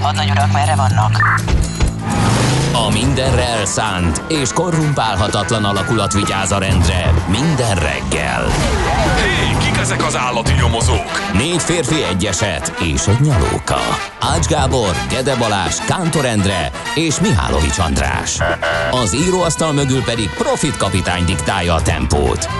Hadnagy urak, merre vannak? A mindenre elszánt és korrumpálhatatlan alakulat vigyáz a rendre minden reggel. Hé, kik ezek az állati nyomozók? Négy férfi egyeset és egy nyalóka. Ács Gábor, Gede Balázs, Kántor Endre és Mihálovics András. Az íróasztal mögül pedig Profit kapitány diktálja a tempót.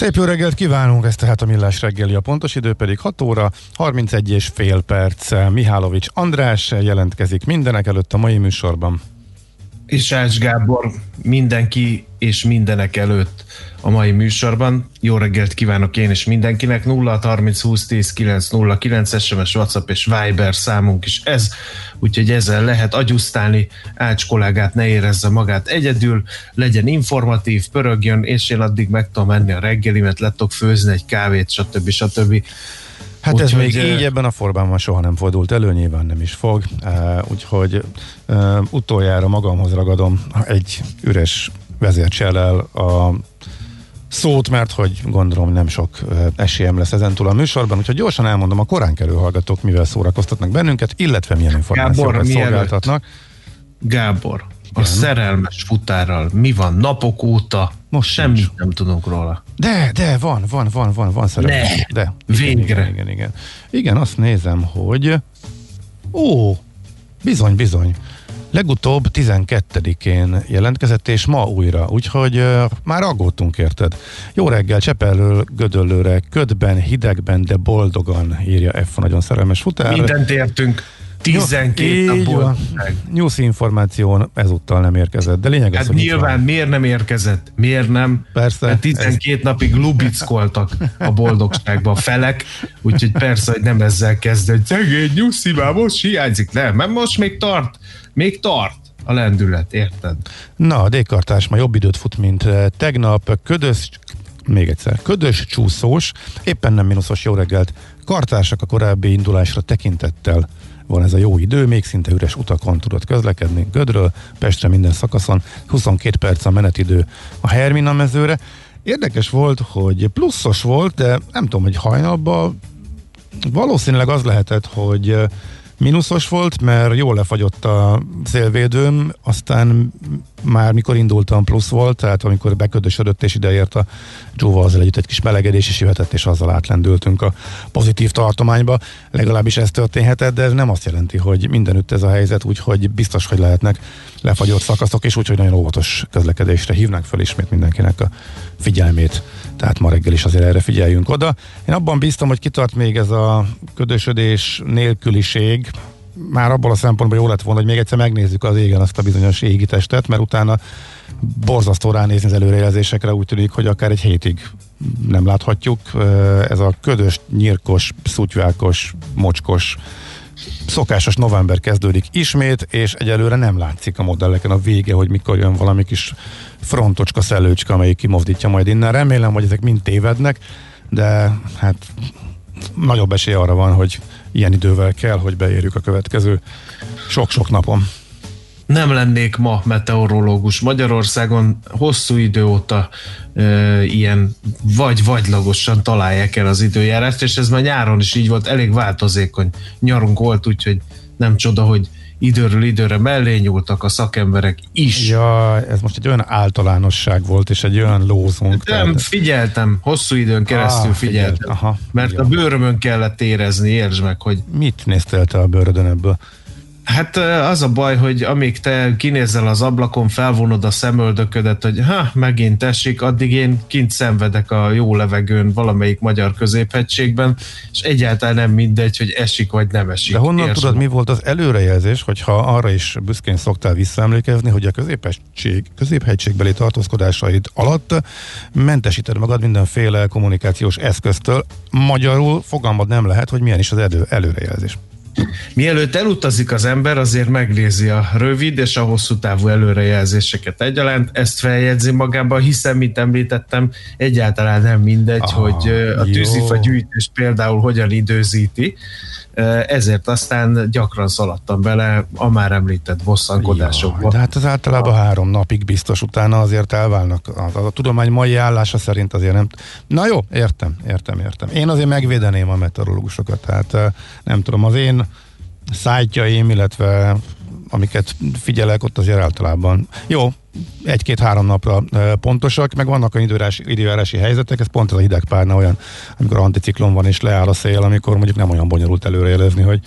Szép jó reggelt kívánunk, ez tehát a Millás reggeli, a pontos idő pedig 6 óra, 31 és fél perc. Mihálovics András jelentkezik mindenek előtt a mai műsorban. És Ács Gábor mindenki és mindenek előtt a mai műsorban. Jó reggelt kívánok én és mindenkinek. 0 30 20 10 9 0 9 SMS, WhatsApp és Viber számunk is ez, úgyhogy ezzel lehet agyusztálni Ács kollégát, ne érezze magát egyedül, legyen informatív, pörögjön, és én addig meg tudom menni a reggelimet, le tudok főzni egy kávét, stb. stb. Hát ez Úgyhogy, még eh, így ebben a formában soha nem fordult elő, nyilván nem is fog, úgyhogy utoljára magamhoz ragadom egy üres vezércsellel a szót, mert hogy gondolom nem sok esélyem lesz ezentúl a műsorban, úgyhogy gyorsan elmondom a korán kerül hallgatók, mivel szórakoztatnak bennünket, illetve milyen információkat szolgáltatnak. Gábor, a Igen. szerelmes futárral mi van napok óta? Most Semmit nincs. nem tudunk róla. De, de, van, van, van, van, van. Ne, de. Igen, végre. Igen, igen, igen. Igen, azt nézem, hogy ó, bizony, bizony. Legutóbb 12-én jelentkezett, és ma újra, úgyhogy uh, már aggódtunk érted. Jó reggel, Csepelről, Gödöllőre, ködben, hidegben, de boldogan, írja F nagyon szerelmes futár. Mindent értünk. 12 Jó, nap így van. boldogság. News információ ezúttal nem érkezett, de lényeg az, Hát itt nyilván van. miért nem érkezett? Miért nem? Persze. Mert 12 napig lubickoltak a boldogságba a felek, úgyhogy persze, hogy nem ezzel kezd, hogy szegény nyuszi, már most hiányzik. Nem, mert most még tart, még tart a lendület, érted? Na, a D-kartás ma jobb időt fut, mint eh, tegnap. Ködös, még egyszer, ködös, csúszós, éppen nem mínuszos jó reggelt. Kartársak a korábbi indulásra tekintettel van ez a jó idő, még szinte üres utakon tudott közlekedni Gödről, Pestre minden szakaszon, 22 perc a menetidő a Hermina mezőre. Érdekes volt, hogy pluszos volt, de nem tudom, hogy hajnalban valószínűleg az lehetett, hogy mínuszos volt, mert jól lefagyott a szélvédőm, aztán már mikor indultam plusz volt, tehát amikor beködösödött és ideért a Jóval azzal együtt egy kis melegedés is jöhetett, és azzal átlendültünk a pozitív tartományba. Legalábbis ez történhetett, de ez nem azt jelenti, hogy mindenütt ez a helyzet, úgyhogy biztos, hogy lehetnek lefagyott szakaszok, és úgyhogy nagyon óvatos közlekedésre hívnak fel ismét mindenkinek a figyelmét. Tehát ma reggel is azért erre figyeljünk oda. Én abban bíztam, hogy kitart még ez a ködösödés nélküliség, már abból a szempontból jó lett volna, hogy még egyszer megnézzük az égen azt a bizonyos égi testet, mert utána borzasztó ránézni az előrejelzésekre, úgy tűnik, hogy akár egy hétig nem láthatjuk. Ez a ködös, nyírkos, szutyvákos, mocskos, szokásos november kezdődik ismét, és egyelőre nem látszik a modelleken a vége, hogy mikor jön valami kis frontocska, szellőcska, amelyik kimozdítja majd innen. Remélem, hogy ezek mind tévednek, de hát nagyobb esély arra van, hogy ilyen idővel kell, hogy beérjük a következő sok-sok napon. Nem lennék ma meteorológus. Magyarországon hosszú idő óta e, ilyen vagy-vagylagosan találják el az időjárást, és ez már nyáron is így volt, elég változékony nyarunk volt, úgyhogy nem csoda, hogy időről időre mellé nyúltak a szakemberek is. Ja, ez most egy olyan általánosság volt, és egy olyan lózunk. Nem, figyeltem, hosszú időn keresztül Ah, figyeltem. figyelt, aha, mert jó. a bőrömön kellett érezni, értsd meg, hogy Mit néztél te a bőrödön ebből? Hát az a baj, hogy amíg te kinézel az ablakon, felvonod a szemöldöködet, hogy ha, megint esik, addig én kint szenvedek a jó levegőn valamelyik magyar középhegységben, és egyáltalán nem mindegy, hogy esik vagy nem esik. De honnan Értsd tudod, mi volt az előrejelzés, hogyha arra is büszkén szoktál visszaemlékezni, hogy a középhegység, középhegységbeli tartózkodásaid alatt mentesíted magad mindenféle kommunikációs eszköztől. Magyarul fogalmad nem lehet, hogy milyen is az elő, előrejelzés. Mielőtt elutazik az ember, azért megnézi a rövid és a hosszú távú előrejelzéseket egyaránt, ezt feljegyzi magába, hiszen, mint említettem, egyáltalán nem mindegy, Aha, hogy a tűzifa gyűjtés például hogyan időzíti, ezért aztán gyakran szaladtam bele a már említett bosszankodásokba. Jaj, de hát az általában három napig biztos, utána azért elválnak. A, a, tudomány mai állása szerint azért nem... Na jó, értem, értem, értem. Én azért megvédeném a meteorológusokat, tehát eh, nem tudom, az én szájtjaim, illetve amiket figyelek, ott azért általában jó, egy-két-három napra pontosak, meg vannak olyan időjárási, időjárási helyzetek, ez pont ez a hidegpárna olyan, amikor anticiklon van és leáll a szél, amikor mondjuk nem olyan bonyolult előrejelezni, hogy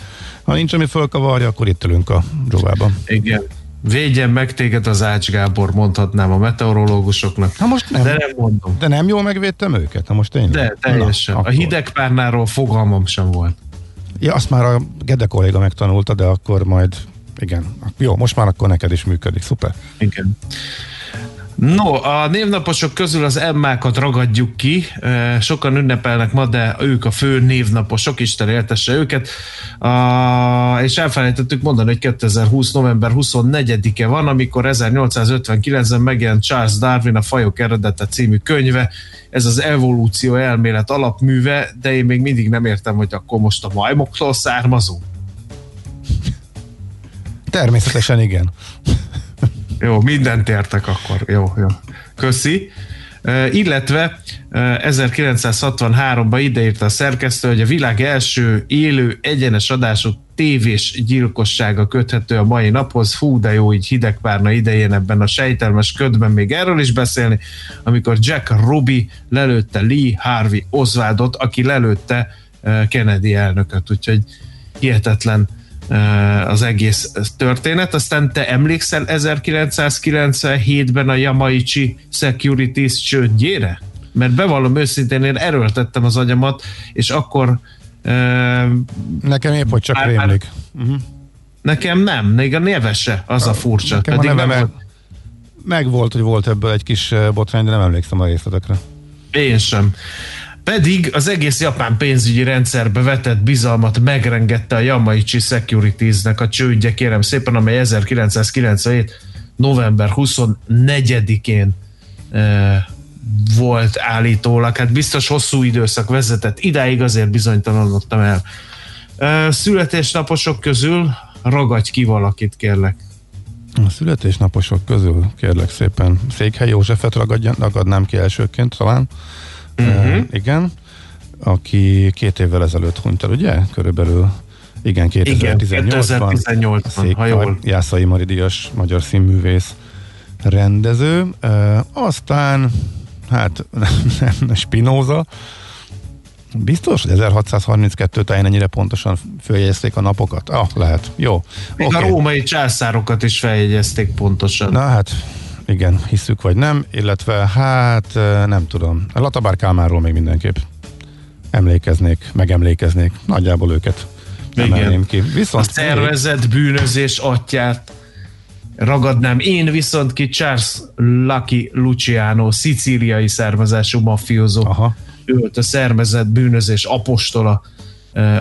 ha nincs, ami fölkavarja, akkor itt ülünk a dzsóvában. Igen. Védjen meg téged az Ács Gábor, mondhatnám a meteorológusoknak. Na most nem. De nem mondom. De nem jól megvédtem őket? Na most tényleg? De teljesen. Na, a akkor. hidegpárnáról fogalmam sem volt. Ja, azt már a Gede kolléga megtanulta, de akkor majd igen. Jó, most már akkor neked is működik. Szuper. Igen. No, a névnaposok közül az emmákat ragadjuk ki. Sokan ünnepelnek ma, de ők a fő névnaposok, Isten éltesse őket. És elfelejtettük mondani, hogy 2020. november 24-e van, amikor 1859-ben megjelent Charles Darwin a Fajok eredete című könyve. Ez az evolúció elmélet alapműve, de én még mindig nem értem, hogy akkor most a majmoktól származunk. Természetesen igen. Jó, mindent értek akkor. Jó, jó. Köszi. Illetve uh, 1963-ban ideírta a szerkesztő, hogy a világ első élő egyenes adású tévés gyilkossága köthető a mai naphoz. Fú, de jó így hidegpárna idején ebben a sejtelmes ködben még erről is beszélni, amikor Jack Ruby lelőtte Lee Harvey Oswaldot, aki lelőtte Kennedy elnököt, úgyhogy hihetetlen uh, az egész történet. Aztán te emlékszel 1997-ben a Yamaichi Securities csődjére? Mert bevallom őszintén, én erőltettem az agyamat, és akkor uh, Nekem épp, hogy csak Már- rémlik. nekem nem, még a neve se, az a furcsa. Nekem a Pedig neve nem meg, volt, meg volt, hogy volt ebből egy kis eh, botrány, de nem emlékszem a részletekre. én sem. Pedig az egész japán pénzügyi rendszerbe vetett bizalmat megrengette a Yamaichi Securitiesnek a csődje, kérem szépen, amely 1997. november 24-én e, volt állítólag. Hát biztos hosszú időszak vezetett. Idáig azért bizonytalanodtam el. E, születésnaposok közül ragadj ki valakit, kérlek. A születésnaposok közül kérlek szépen Székhely Józsefet ragadja, ragadnám ki elsőként talán. Mhm. Uh, igen. Aki két évvel ezelőtt hunyt el, ugye? Körülbelül igen, 2018-ban. 2018-ban, ha jól. Jászai Mari Díjas, magyar színművész rendező. Aztán, hát nem, Spinoza. Biztos, hogy 1632 táján ennyire pontosan följegyezték a napokat? Ah, lehet. Jó. Még Oké. a római császárokat is feljegyezték pontosan. Na hát, igen, hiszük vagy nem, illetve hát nem tudom. A Latabár Kálmárról még mindenképp emlékeznék, megemlékeznék. Nagyjából őket emelném ki. A Viszont szervezett bűnözés atyát ragadnám. Én viszont ki Charles Lucky Luciano, szicíliai származású mafiózó. Aha. Ő volt a szervezett bűnözés apostola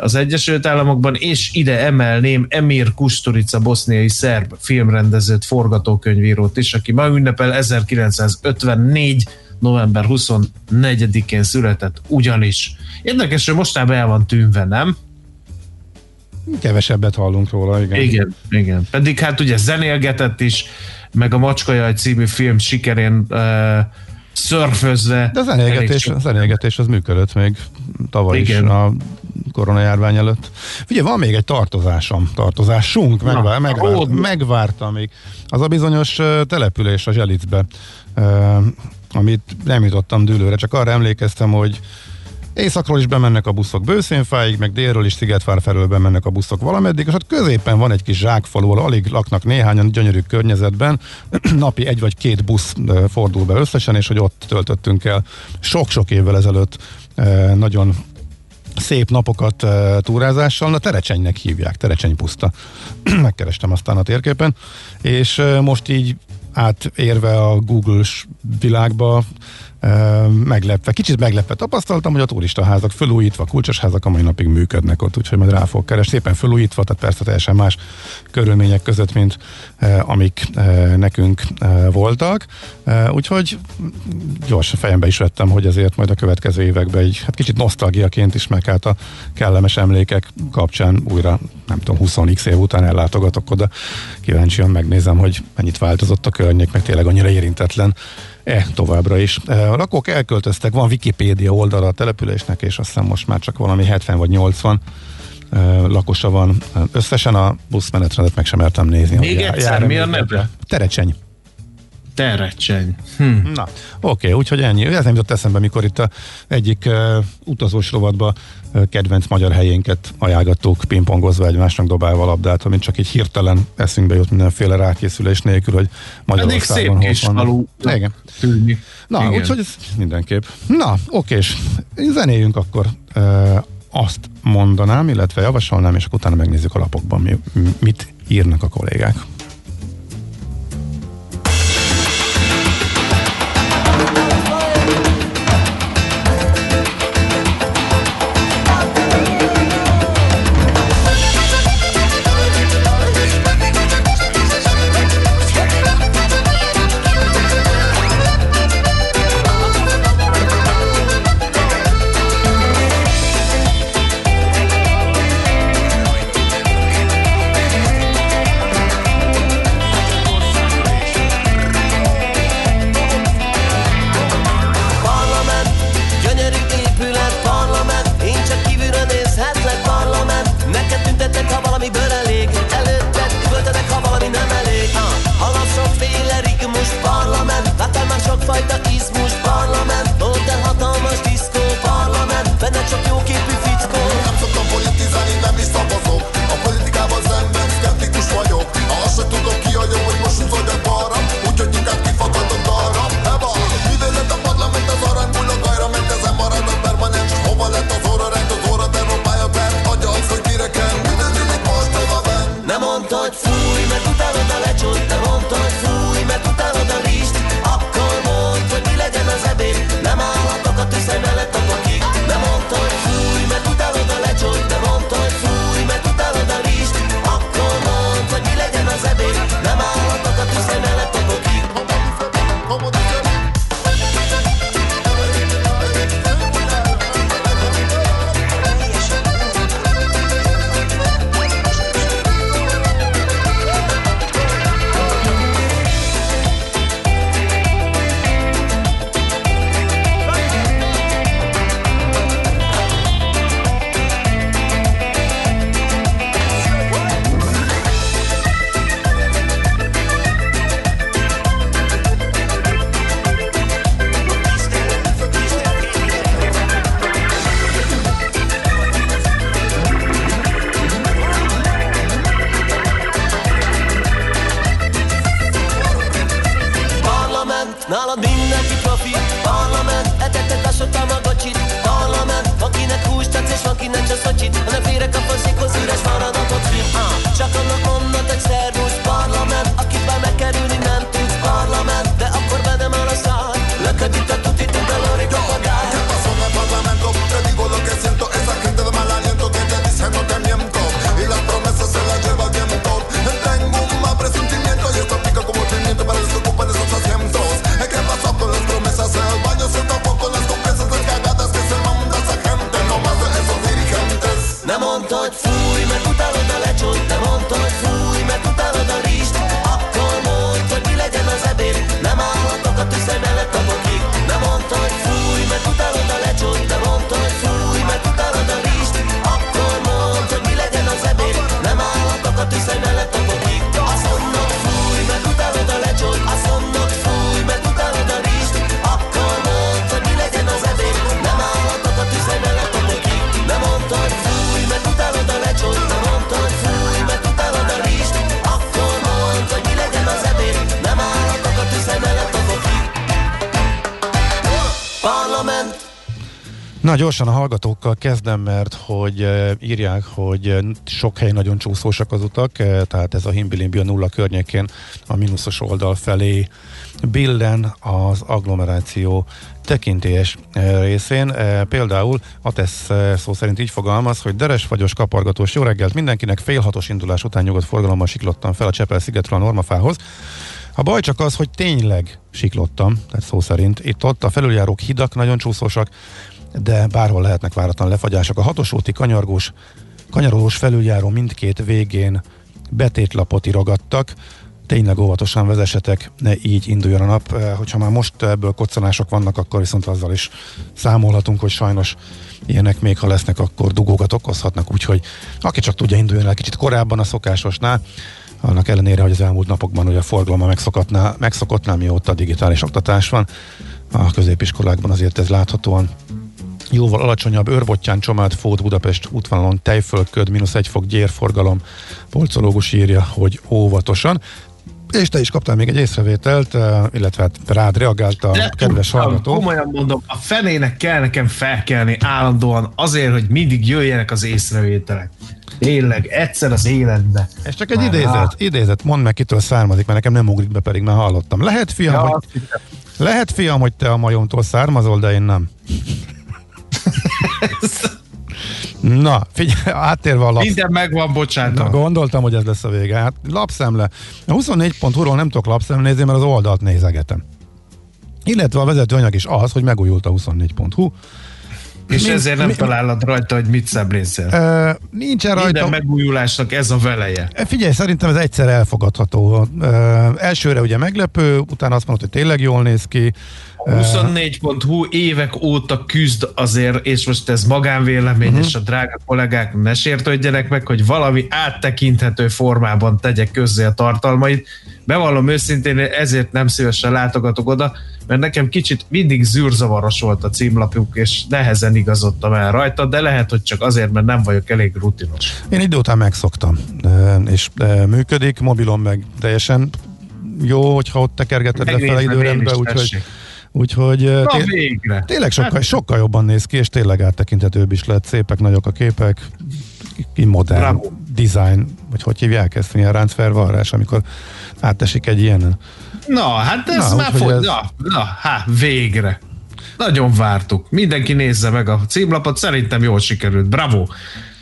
az Egyesült Államokban, és ide emelném Emir Kusturica, boszniai szerb filmrendezőt, forgatókönyvírót is, aki ma ünnepel 1954 november 24-én született ugyanis. Érdekes, hogy mostában el van tűnve, nem? kevesebbet hallunk róla, igen. Igen, igen. Pedig hát ugye zenélgetett is, meg a Macskajaj című film sikerén uh, szörfözve. De a zenélgetés, a zenélgetés az működött még tavaly Igen. is a koronajárvány előtt. Ugye van még egy tartozásom, tartozásunk, megvár, Na, megvár, ó, megvártam még. Az a bizonyos település a Zselicbe, ö, amit nem jutottam dűlőre, csak arra emlékeztem, hogy Északról is bemennek a buszok Bőszénfáig, meg délről is Szigetvár felől bemennek a buszok valameddig, és ott középen van egy kis zsákfalu, ahol alig laknak néhányan gyönyörű környezetben, napi egy vagy két busz fordul be összesen, és hogy ott töltöttünk el sok-sok évvel ezelőtt nagyon szép napokat uh, túrázással, na Terecsenynek hívják, Terecseny puszta. Megkerestem aztán a térképen, és most így átérve a Google-s világba meglepve, kicsit meglepve tapasztaltam, hogy a turistaházak fölújítva, kulcsos házak a mai napig működnek ott, úgyhogy majd rá fog keresni. Szépen fölújítva, tehát persze teljesen más körülmények között, mint uh, amik uh, nekünk uh, voltak. Uh, úgyhogy gyorsan fejembe is vettem, hogy ezért majd a következő években így, hát kicsit nosztalgiaként is meg a kellemes emlékek kapcsán újra, nem tudom, 20x év után ellátogatok oda. Kíváncsian megnézem, hogy mennyit változott a környék, meg tényleg annyira érintetlen E, továbbra is. A lakók elköltöztek, van Wikipédia oldala a településnek, és azt hiszem most már csak valami 70 vagy 80 lakosa van. Összesen a buszmenetrendet meg sem mertem nézni. Még egyszer, mi a neve? Terecseny. Terecseny. Hm. Na, oké, okay, úgyhogy ennyi. Ez nem jutott eszembe, mikor itt a egyik uh, utazós rovatba kedvenc magyar helyénket ajánlgattuk, pingpongozva egymásnak dobálva a labdát, amint csak így hirtelen eszünkbe jut mindenféle rákészülés nélkül, hogy Magyarországon Eddig szép kis falu Igen. Na, úgyhogy ez mindenképp. Na, oké, és zenéljünk akkor uh, azt mondanám, illetve javasolnám, és akkor utána megnézzük a lapokban, mi, mit írnak a kollégák. Na, gyorsan a hallgatókkal kezdem, mert hogy eh, írják, hogy eh, sok helyen nagyon csúszósak az utak, eh, tehát ez a Himbilimbi a nulla környékén a mínuszos oldal felé billen az agglomeráció tekintélyes részén. Például a TESZ szó szerint így fogalmaz, hogy deres fagyos, kapargatós, jó reggelt mindenkinek, fél hatos indulás után nyugodt forgalommal siklottam fel a Csepel szigetről a Normafához. A baj csak az, hogy tényleg siklottam, tehát szó szerint. Itt ott a felüljárók hidak nagyon csúszósak, de bárhol lehetnek váratlan lefagyások. A hatos úti kanyargós, kanyarolós felüljáró mindkét végén betétlapot irogattak, tényleg óvatosan vezessetek, ne így induljon a nap. Eh, Hogyha már most ebből koccanások vannak, akkor viszont azzal is számolhatunk, hogy sajnos ilyenek még ha lesznek, akkor dugókat okozhatnak, úgyhogy aki csak tudja, induljon el kicsit korábban a szokásosnál, annak ellenére, hogy az elmúlt napokban ugye a forgalma megszokottnál, megszokottnál mióta digitális oktatás van. A középiskolákban azért ez láthatóan jóval alacsonyabb, Őrbottyán, Csomád, Fót, Budapest útvonalon, Tejfölköd, mínusz egy fok, gyérforgalom, polcológus írja, hogy óvatosan. És te is kaptál még egy észrevételt, eh, illetve hát rád reagált a De kedves tudtam, hallgató. Komolyan mondom, a fenének kell nekem felkelni állandóan azért, hogy mindig jöjjenek az észrevételek. Tényleg, egyszer az életbe. Ez csak egy Már idézet, rá. idézet, mondd meg kitől származik, mert nekem nem ugrik be, pedig már hallottam. Lehet fiam, Ja, hogy, lehet fiam, hogy te a majomtól származol, de én nem. Na, figyelj, áttérve a lapsz... Minden megvan, Na, bocsánat. gondoltam, hogy ez lesz a vége. Hát lapszemle. A 24.hu-ról nem tudok lapszemle nézni, mert az oldalt nézegetem. Illetve a vezetőanyag is az, hogy megújult a 24.hu. És mi- ezért nem mi- találod rajta, hogy mit szemlészél. Uh, nincsen rajta... Minden megújulásnak ez a veleje. Figyelj, szerintem ez egyszer elfogadható. Uh, elsőre ugye meglepő, utána azt mondod, hogy tényleg jól néz ki. A 24.hu évek óta küzd azért, és most ez magánvélemény, uh-huh. és a drága kollégák ne sértődjenek meg, hogy valami áttekinthető formában tegye közzé a tartalmait. Bevallom őszintén, ezért nem szívesen látogatok oda, mert nekem kicsit mindig zűrzavaros volt a címlapjuk, és nehezen igazodtam el rajta, de lehet, hogy csak azért, mert nem vagyok elég rutinos. Én idő után megszoktam, és működik, mobilon meg teljesen jó, hogyha ott tekergeted lefele időrendbe, úgyhogy, tessék. Úgyhogy Na végre! tényleg sokkal, Hát- sokkal jobban néz ki, és tényleg áttekinthetőbb is lett, szépek nagyok a képek, ki modern Bravo. design, vagy hogy hívják ezt, milyen ráncfervarrás, amikor átesik egy ilyen. Na, hát ez Na, már fogy. ez- Na, na, hát végre. Nagyon vártuk. Mindenki nézze meg a címlapot, szerintem jól sikerült. Bravo!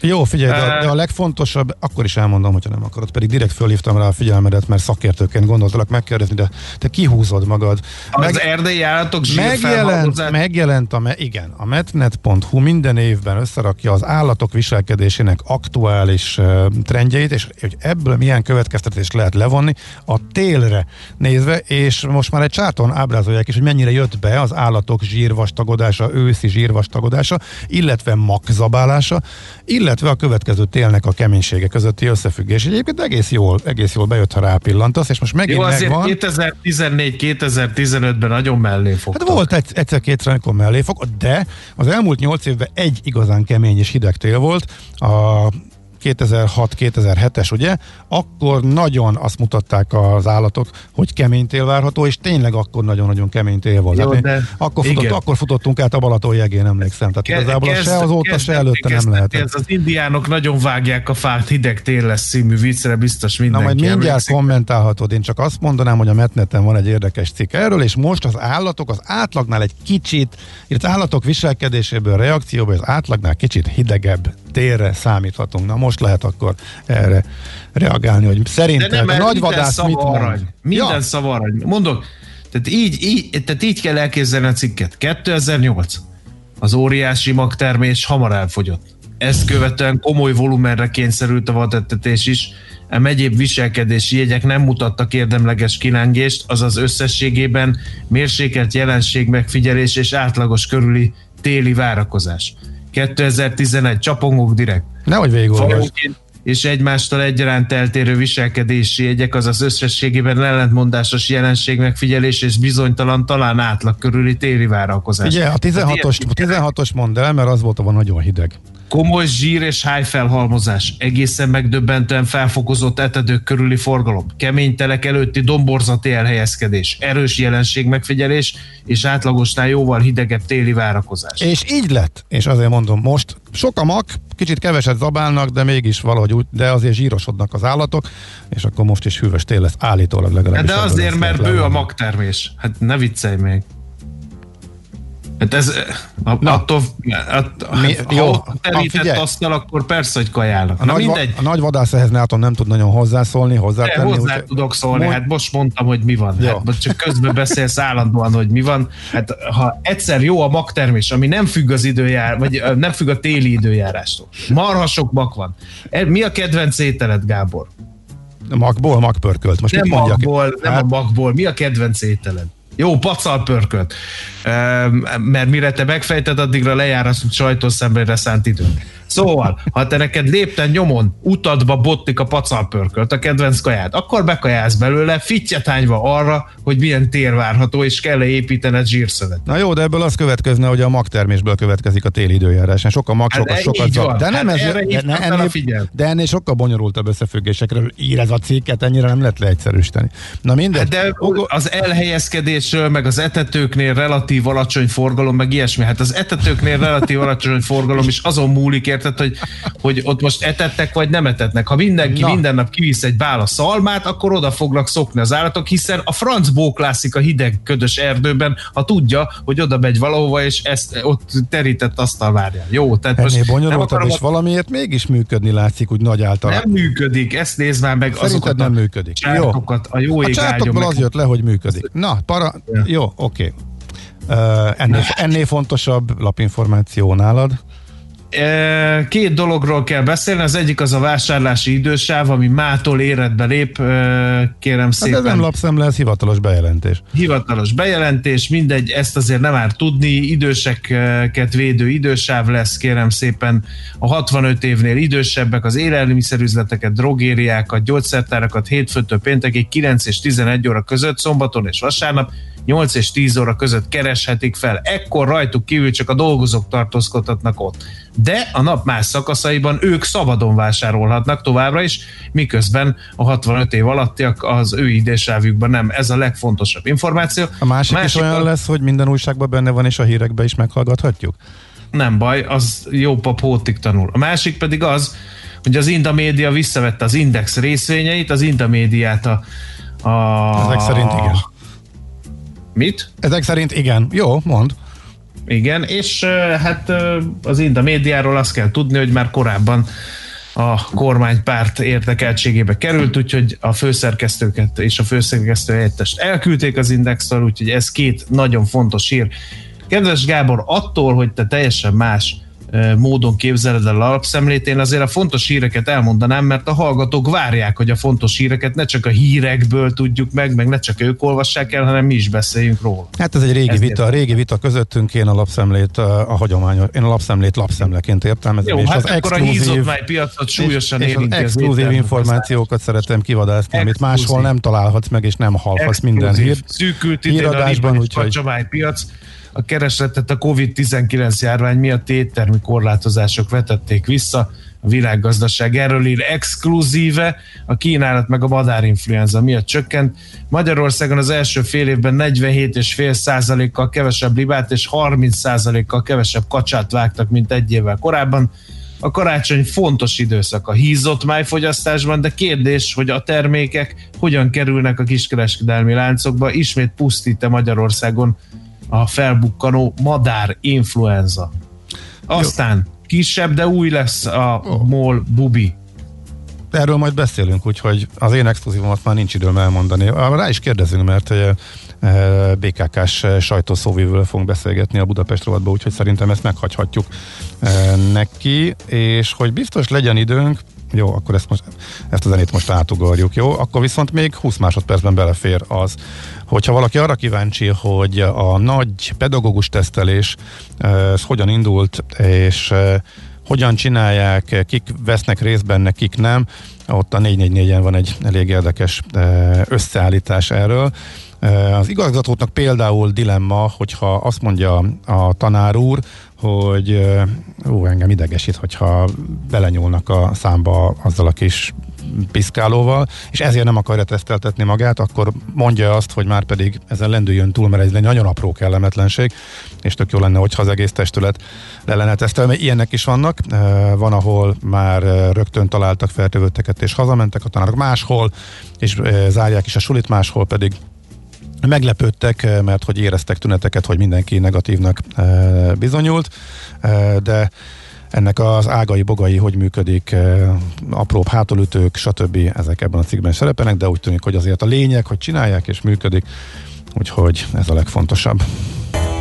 Jó, figyelj, de, Ö- de a legfontosabb, akkor is elmondom, hogyha nem akarod, pedig direkt fölhívtam rá a figyelmedet, mert szakértőként gondoltalak megkérdezni, de te kihúzod magad. Az Meg, erdélyi állatok Megjelent, megjelent a, igen, a metnet.hu minden évben összerakja az állatok viselkedésének aktuális uh, trendjeit, és hogy ebből milyen következtetést lehet levonni a télre nézve, és most már egy csárton ábrázolják is, hogy mennyire jött be az állatok zsírvastagodása, őszi zsírvastagodása, illetve magzabálása, illetve a következő télnek a keménysége közötti összefüggés. Egyébként egész jól, egész jól bejött, ha rápillantasz, és most megint Jó, azért megvan. 2014-2015-ben nagyon mellé fogtak. Hát volt egy, egyszer-kétszer, amikor mellé fog, de az elmúlt nyolc évben egy igazán kemény és hideg tél volt, a 2006-2007-es, ugye? Akkor nagyon azt mutatták az állatok, hogy kemény tél várható, és tényleg akkor nagyon-nagyon kemény tél volt. Jó, Hát de- akkor, futott, igen. akkor futottunk át a Balaton jegén, emlékszem. Tehát Ke- igazából kezd- se azóta, se előtte nem lehet. Ez az indiánok nagyon vágják a fát, hideg tél lesz című viccre, biztos Na mindenki majd mindjárt emlékszik. kommentálhatod, én csak azt mondanám, hogy a Metneten van egy érdekes cikk erről, és most az állatok az átlagnál egy kicsit, illetve állatok viselkedéséből, reakcióból az átlagnál kicsit hidegebb térre számíthatunk. Na most lehet akkor erre reagálni, hogy De szerinted nem, a mert nagy minden vadász szava mit mond? arany. Minden Ja, szava arany. Mondok, tehát így, így, tehát így kell elképzelni a cikket. 2008. Az óriási magtermés hamar elfogyott. Ezt követően komoly volumenre kényszerült a vadettetés is, ám egyéb viselkedési jegyek nem mutattak érdemleges kilengést, azaz összességében mérsékelt jelenség megfigyelés és átlagos körüli téli várakozás. 2011 csapongók direkt. nehogy végigolvasd. És egymástól egyaránt eltérő viselkedési jegyek, azaz összességében ellentmondásos jelenség megfigyelés és bizonytalan, talán átlag körüli téli várakozás. Ugye a 16-os, Hát ilyen- 16-os mondd el, mert az volt a nagyon hideg. Komoly zsír és hájfelhalmozás, egészen megdöbbentően felfokozott etedők körüli forgalom, kemény telek előtti domborzati elhelyezkedés, erős jelenség megfigyelés és átlagosnál jóval hidegebb téli várakozás. És így lett, és azért mondom, most sok a mak, kicsit keveset zabálnak, de mégis valahogy úgy, de azért zsírosodnak az állatok, és akkor most is hűvös tél lesz, állítólag Hát legalábbis. de azért, mert bő a magtermés. Hát ne viccelj még. Hát ez, a, Na. attól, att, Mi- ha jó, terített figyelj. asztal, akkor persze, hogy kajálnak. A Na nagy, mindegy, a nagy vadász ehhez látom nem tud nagyon hozzászólni, de hozzátenni. hozzá úgyhogy- tudok szólni, Mond- hát most mondtam, hogy mi van. Jó. Hát most csak közben beszélsz állandóan, hogy mi van. Hát ha egyszer jó a magtermés, ami nem függ az időjár, vagy nem függ a téli időjárástól. Marha sok mag van. E- Mi a kedvenc ételed, Gábor? Magból, magpörkölt. Most Nem mit mondjak? magból, nem Hát- a magból. Mi a kedvenc ételed? Jó, pacal pörkölt. Mert mire te megfejted, addigra lejár a sajtószemlére szánt időnk. Szóval, ha te neked lépten nyomon utadba bottik a pacalpörkölt, a kedvenc kaját, akkor bekajálsz belőle, fittyetányva arra, hogy milyen tér várható, és kell-e építened zsírszövet. Na jó, de ebből az következne, hogy a magtermésből következik a téli időjárás. Sok a mag, Hát sokat, e- sokat zab. De nem Hát ez, erre ne, ennél, de ennél sokkal bonyolultabb összefüggésekről ír ez a cikket, ennyire nem lehet leegyszerűsíteni. Na mindegy. Hát de az elhelyezkedésről, meg az etetőknél relatív alacsony forgalom, meg ilyesmi. Hát az etetőknél relatív alacsony forgalom is azon múlik, érted, hogy, hogy ott most etettek, vagy nem etetnek. Ha mindenki Na. minden nap kivisz egy bála szalmát, akkor oda fognak szokni az állatok, hiszen a franc bóklászik a hideg, ködös erdőben, ha tudja, hogy oda megy valahova, és ezt ott terített asztal várja. Jó, tehát most Ennél nem bonyolultabb, akarom és a valamiért mégis működni látszik úgy nagy általán. nem működik, ezt nézd már meg Szerinted azokat nem a működik. csártokat, a jó A ég áldjon csártokból az jött le, hogy működik. Na, para... Jó, oké. Uh, ennél, ennél fontosabb lapinformáció nálad. Két dologról kell beszélni, az egyik az a vásárlási idősáv, ami mától életbe lép, kérem Hát szépen. ez nem lapszemle, ez hivatalos bejelentés. hivatalos bejelentés, mindegy, ezt azért nem árt tudni, időseket védő idősáv lesz, kérem szépen, a 65 évnél idősebbek, az élelmiszerüzleteket, drogériákat, gyógyszertárakat hétfőtől péntekig 9 és 11 óra között, szombaton és vasárnap 8 és 10 óra között kereshetik fel. Ekkor rajtuk kívül csak a dolgozók tartózkodhatnak ott. De a nap más szakaszaiban ők szabadon vásárolhatnak továbbra is, miközben a 65 év alattiak az ő idősávükben nem. Ez a legfontosabb információ. A másik, másik is olyan a- lesz, hogy minden újságban benne van, és a hírekben is meghallgathatjuk? Nem baj, az jó pap hótig tanul. A másik pedig az, hogy az Inda Média visszavette az Index részvényeit, az Inda Médiát a... a Ezek szerint igen. Mit? Ezek szerint igen. Jó, mond. Igen, és hát az Inda médiáról azt kell tudni, hogy már korábban a kormánypárt érdekeltségébe került, úgyhogy a főszerkesztőket és a főszerkesztő helyettest elküldték az Indextől, úgyhogy ez két nagyon fontos hír. Kedves Gábor, attól, hogy te teljesen más módon képzeled el a alapszemlét, én azért a fontos híreket elmondanám, mert a hallgatók várják, hogy a fontos híreket ne csak a hírekből tudjuk meg, meg ne csak ők olvassák el, hanem mi is beszéljünk róla. Hát ez egy régi Ez vita, a régi vita közöttünk, én a lapszemlét, a, a hagyományos, én a lapszemlét lapszemleként értelmezem, Jó, és hát az akkor a exkluzív, hízott piacot súlyosan és, és az exkluzív információkat szeretem kivadászni, amit Exkluzív. máshol nem találhatsz meg, és nem hallhatsz minden Exkluzív. hírt. Szűkült idén a piac. A keresletet a COVID-19 járvány miatt éttermi korlátozások vetették vissza. A világgazdaság erről ír exkluzíve, a kínálat meg a madárinfluenza miatt csökkent. Magyarországon az első fél évben 47,5%-kal kevesebb libát és 30%-kal kevesebb kacsát vágtak, mint egy évvel korábban. A karácsony fontos időszak a hízott májfogyasztásban, de kérdés, hogy a termékek hogyan kerülnek a kiskereskedelmi láncokba. Ismét pusztít-e Magyarországon a felbukkanó madár influenza. Aztán kisebb, de új lesz a MOL Bubi. Erről majd beszélünk, úgyhogy az én exkluzívomat már nincs időm elmondani. Rá is kérdezünk, mert eh, BKK-s sajtószóvívővel fogunk beszélgetni a Budapest rovatba, úgyhogy szerintem ezt meghagyhatjuk eh, neki, és hogy biztos legyen időnk, jó, akkor ezt, most, ezt a zenét most átugorjuk, jó? Akkor viszont még 20 másodpercben belefér az, hogyha valaki arra kíváncsi, hogy a nagy pedagógus tesztelés ez hogyan indult, és hogyan csinálják, kik vesznek részt benne, kik nem. Ott a 444-en van egy elég érdekes összeállítás erről. Az igazgatóknak például dilemma, hogyha azt mondja a tanár úr, hogy ó, engem idegesít, hogyha belenyúlnak a számba azzal a kis piszkálóval, és ezért nem akarja teszteltetni magát, akkor mondja azt, hogy már pedig ezen lendüljön túl, mert ez egy nagyon apró kellemetlenség, és tök jó lenne, hogyha az egész testület le lenne tesztelve. Ilyenek is vannak, van, ahol már rögtön találtak fertőzötteket, és hazamentek a tanárok máshol, és zárják is a sulit, máshol pedig meglepődtek, mert hogy éreztek tüneteket, hogy mindenki negatívnak bizonyult, de ennek az ágai, bogai, hogy működik, apróbb hátulütők, stb. ezek ebben a cikkben szerepelnek, de úgy tűnik, hogy azért a lényeg, hogy csinálják és működik, úgyhogy ez a legfontosabb.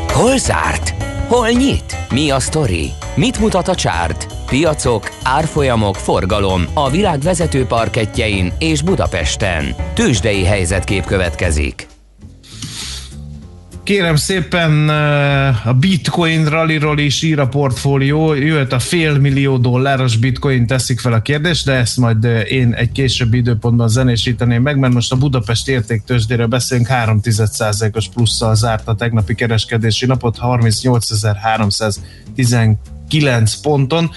Hol zárt? Hol nyit? Mi a sztori? Mit mutat a csárt? Piacok, árfolyamok, forgalom a világ vezető parketjein és Budapesten. Tősdei helyzetkép következik. Kérem szépen eh, a bitcoin rallyról is ír a portfólió, jöhet a fél millió dolláros bitcoin teszik fel a kérdést, de ezt majd eh, én egy későbbi időpontban zenésíteném meg, mert most a Budapest értéktősdéről beszélünk 3 os plusszal zárt a tegnapi kereskedési napot 38.319 ponton.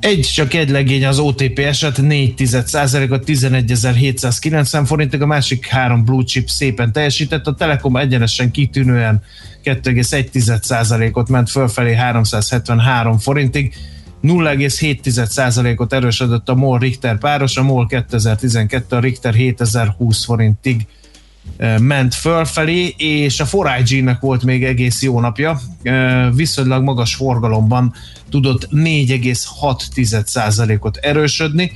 Egy csak egy legény az OTP eset, 4 a 11.790 forintig, a másik három blue chip szépen teljesített, a Telekom egyenesen kitűnően 2,1%-ot ment fölfelé 373 forintig, 0,7%-ot erősödött a MOL Richter páros, a MOL 2012, a Richter 7020 forintig ment fölfelé, és a 4IG-nek volt még egész jó napja, viszonylag magas forgalomban tudott 4,6%-ot erősödni,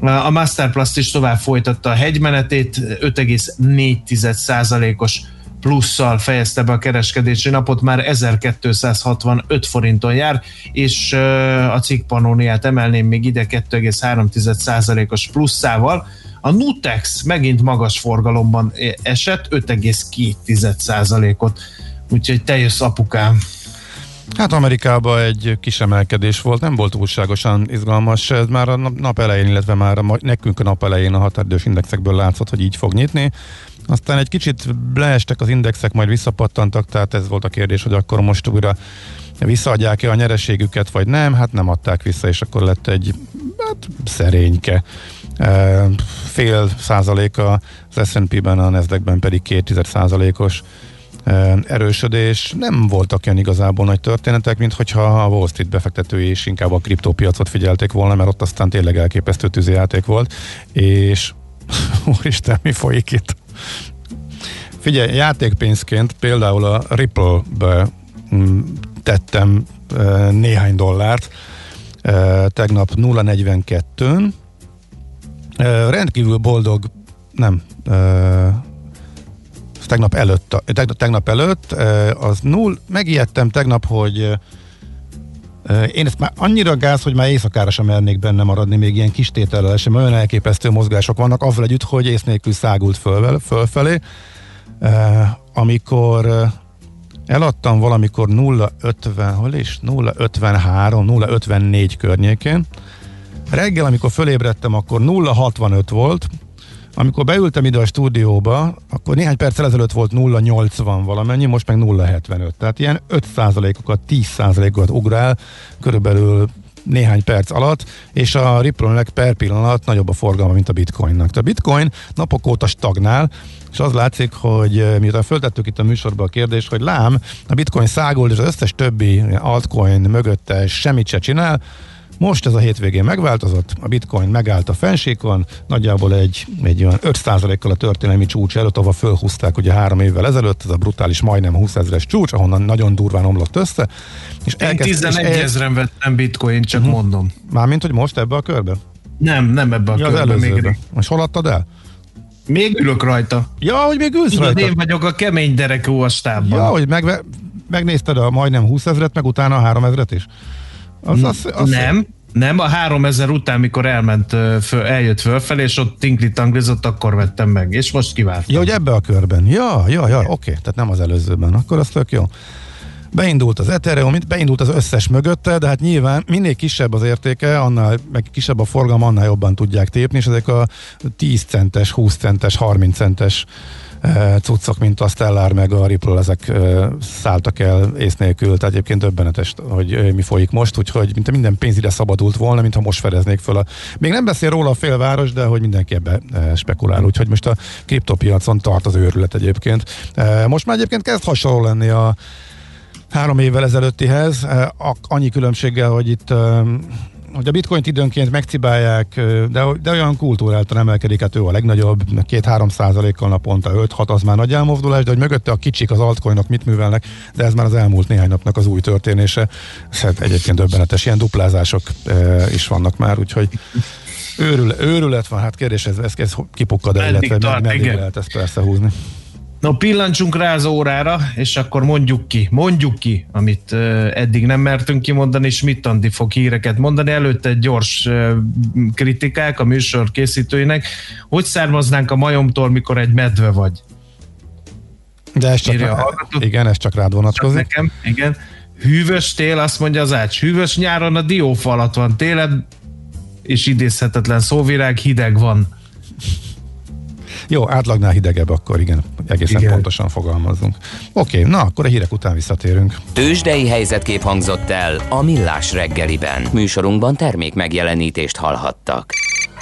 a Masterplast is tovább folytatta a hegymenetét, 5,4%-os plusszal fejezte be a kereskedési napot, már 1265 forinton jár, és a cikk panóniát emelném még ide 2,3%-os pluszával. A Nutex megint magas forgalomban esett, 5,2%-ot, úgyhogy teljes apukám. Hát Amerikában egy kis emelkedés volt, nem volt túlságosan izgalmas, ez már a nap elején, illetve már a, nekünk a nap elején a határidős indexekből látszott, hogy így fog nyitni. Aztán egy kicsit leestek az indexek, majd visszapattantak, tehát ez volt a kérdés, hogy akkor most újra visszaadják-e a nyereségüket, vagy nem, hát nem adták vissza, és akkor lett egy hát, szerényke. Fél százaléka az S&P-ben, a Nasdaq-ben pedig két százalékos erősödés. Nem voltak ilyen igazából nagy történetek, mint hogyha a Wall Street befektetői is inkább a kriptópiacot figyelték volna, mert ott aztán tényleg elképesztő tűzijáték volt, és úristen, mi folyik itt? Figyelj, játékpénzként például a Ripple-be mm, tettem néhány dollárt, tegnap 0,42-n, rendkívül boldog, nem, tegnap előtt, tegnap, előtt, az null, megijedtem tegnap, hogy én ezt már annyira gáz, hogy már éjszakára sem mernék benne maradni, még ilyen kis tétellel sem, olyan elképesztő mozgások vannak, azzal együtt, hogy ész nélkül szágult föl, fölfelé. Amikor eladtam valamikor 0,50, hol is? 0,53, 0,54 környékén. Reggel, amikor fölébredtem, akkor 0,65 volt, amikor beültem ide a stúdióba, akkor néhány perccel ezelőtt volt 0,80 valamennyi, most meg 0,75. Tehát ilyen 5%-okat, 10%-okat ugrál körülbelül néhány perc alatt, és a ripple per pillanat nagyobb a forgalma, mint a bitcoinnak. A bitcoin napok óta stagnál, és az látszik, hogy eh, miután föltettük itt a műsorba a kérdést, hogy lám, a bitcoin szágul, és az összes többi altcoin mögötte semmit se csinál, most ez a hétvégén megváltozott, a bitcoin megállt a fensíkon, nagyjából egy, egy olyan 5%-kal a történelmi csúcs előtt, ahova fölhúzták ugye három évvel ezelőtt, ez a brutális majdnem 20 ezeres csúcs, ahonnan nagyon durván omlott össze. És Én elkezd, 11 és ezeren vettem bitcoin, csak uh-huh. mondom. Mármint, hogy most ebbe a körbe? Nem, nem ebbe a ja, körbe. Az még Most hol adtad el? Még ülök rajta. Ja, hogy még ülsz Igen, rajta. én vagyok a kemény derekú a stábban. Ja, hogy megve- megnézted a majdnem 20 ezeret, meg utána a 3 ezeret is? Az, az, az, nem, nem, a 3000 után, mikor elment, föl, eljött fölfelé, és ott tinkli tanglizott, akkor vettem meg, és most kivártam. Ja, hogy ebbe a körben. Ja, ja, ja, oké, okay. tehát nem az előzőben, akkor az tök jó. Beindult az Ethereum, beindult az összes mögötte, de hát nyilván minél kisebb az értéke, annál, meg kisebb a forgalom, annál jobban tudják tépni, és ezek a 10 centes, 20 centes, 30 centes cuccok, mint a Stellar meg a Ripple, ezek szálltak el ész nélkül, tehát egyébként döbbenetes, hogy mi folyik most, úgyhogy mint minden pénz ide szabadult volna, mintha most fedeznék föl a... Még nem beszél róla a félváros, de hogy mindenki ebbe spekulál, úgyhogy most a kriptopiacon tart az őrület egyébként. Most már egyébként kezd hasonló lenni a három évvel ezelőttihez, annyi különbséggel, hogy itt hogy a bitcoint időnként megcibálják, de, de olyan kultúráltan emelkedik, hát ő a legnagyobb, 2-3 százalékkal naponta 5-6, az már nagy elmozdulás, de hogy mögötte a kicsik, az altcoinok mit művelnek, de ez már az elmúlt néhány napnak az új történése. Ez hát egyébként döbbenetes, ilyen duplázások e, is vannak már, úgyhogy őrület, őrület van, hát kérdés, ez, ez, ez kipukkad illetve meddig lehet ezt persze húzni. No, pillancsunk rá az órára, és akkor mondjuk ki, mondjuk ki, amit eddig nem mertünk kimondani, és mit Andi fog híreket mondani. Előtte egy gyors kritikák a műsor készítőinek. Hogy származnánk a majomtól, mikor egy medve vagy? De ez csak, Írja hallgató. igen, ez csak rád Csak vonatkozik. nekem, igen. Hűvös tél, azt mondja az ács. Hűvös nyáron a diófa alatt van télen, és idézhetetlen szóvirág, hideg van. Jó, átlagnál hidegebb, akkor igen, egészen Igen. pontosan fogalmazzunk. Oké, na akkor a hírek után visszatérünk. Tőzsdei helyzetkép hangzott el a Millás reggeliben. Műsorunkban termék megjelenítést hallhattak.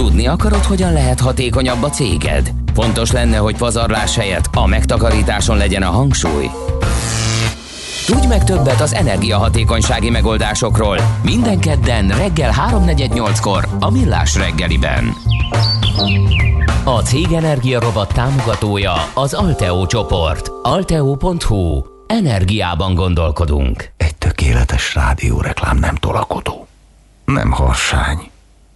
Tudni akarod, hogyan lehet hatékonyabb a céged? Fontos lenne, hogy pazarlás helyett a megtakarításon legyen a hangsúly. Tudj meg többet az energiahatékonysági megoldásokról. Minden kedden reggel 3.48-kor a Millás reggeliben. A Cég Energia Robot támogatója az Alteo csoport. Alteo.hu. Energiában gondolkodunk. Egy tökéletes rádióreklám nem tolakodó. Nem harsány.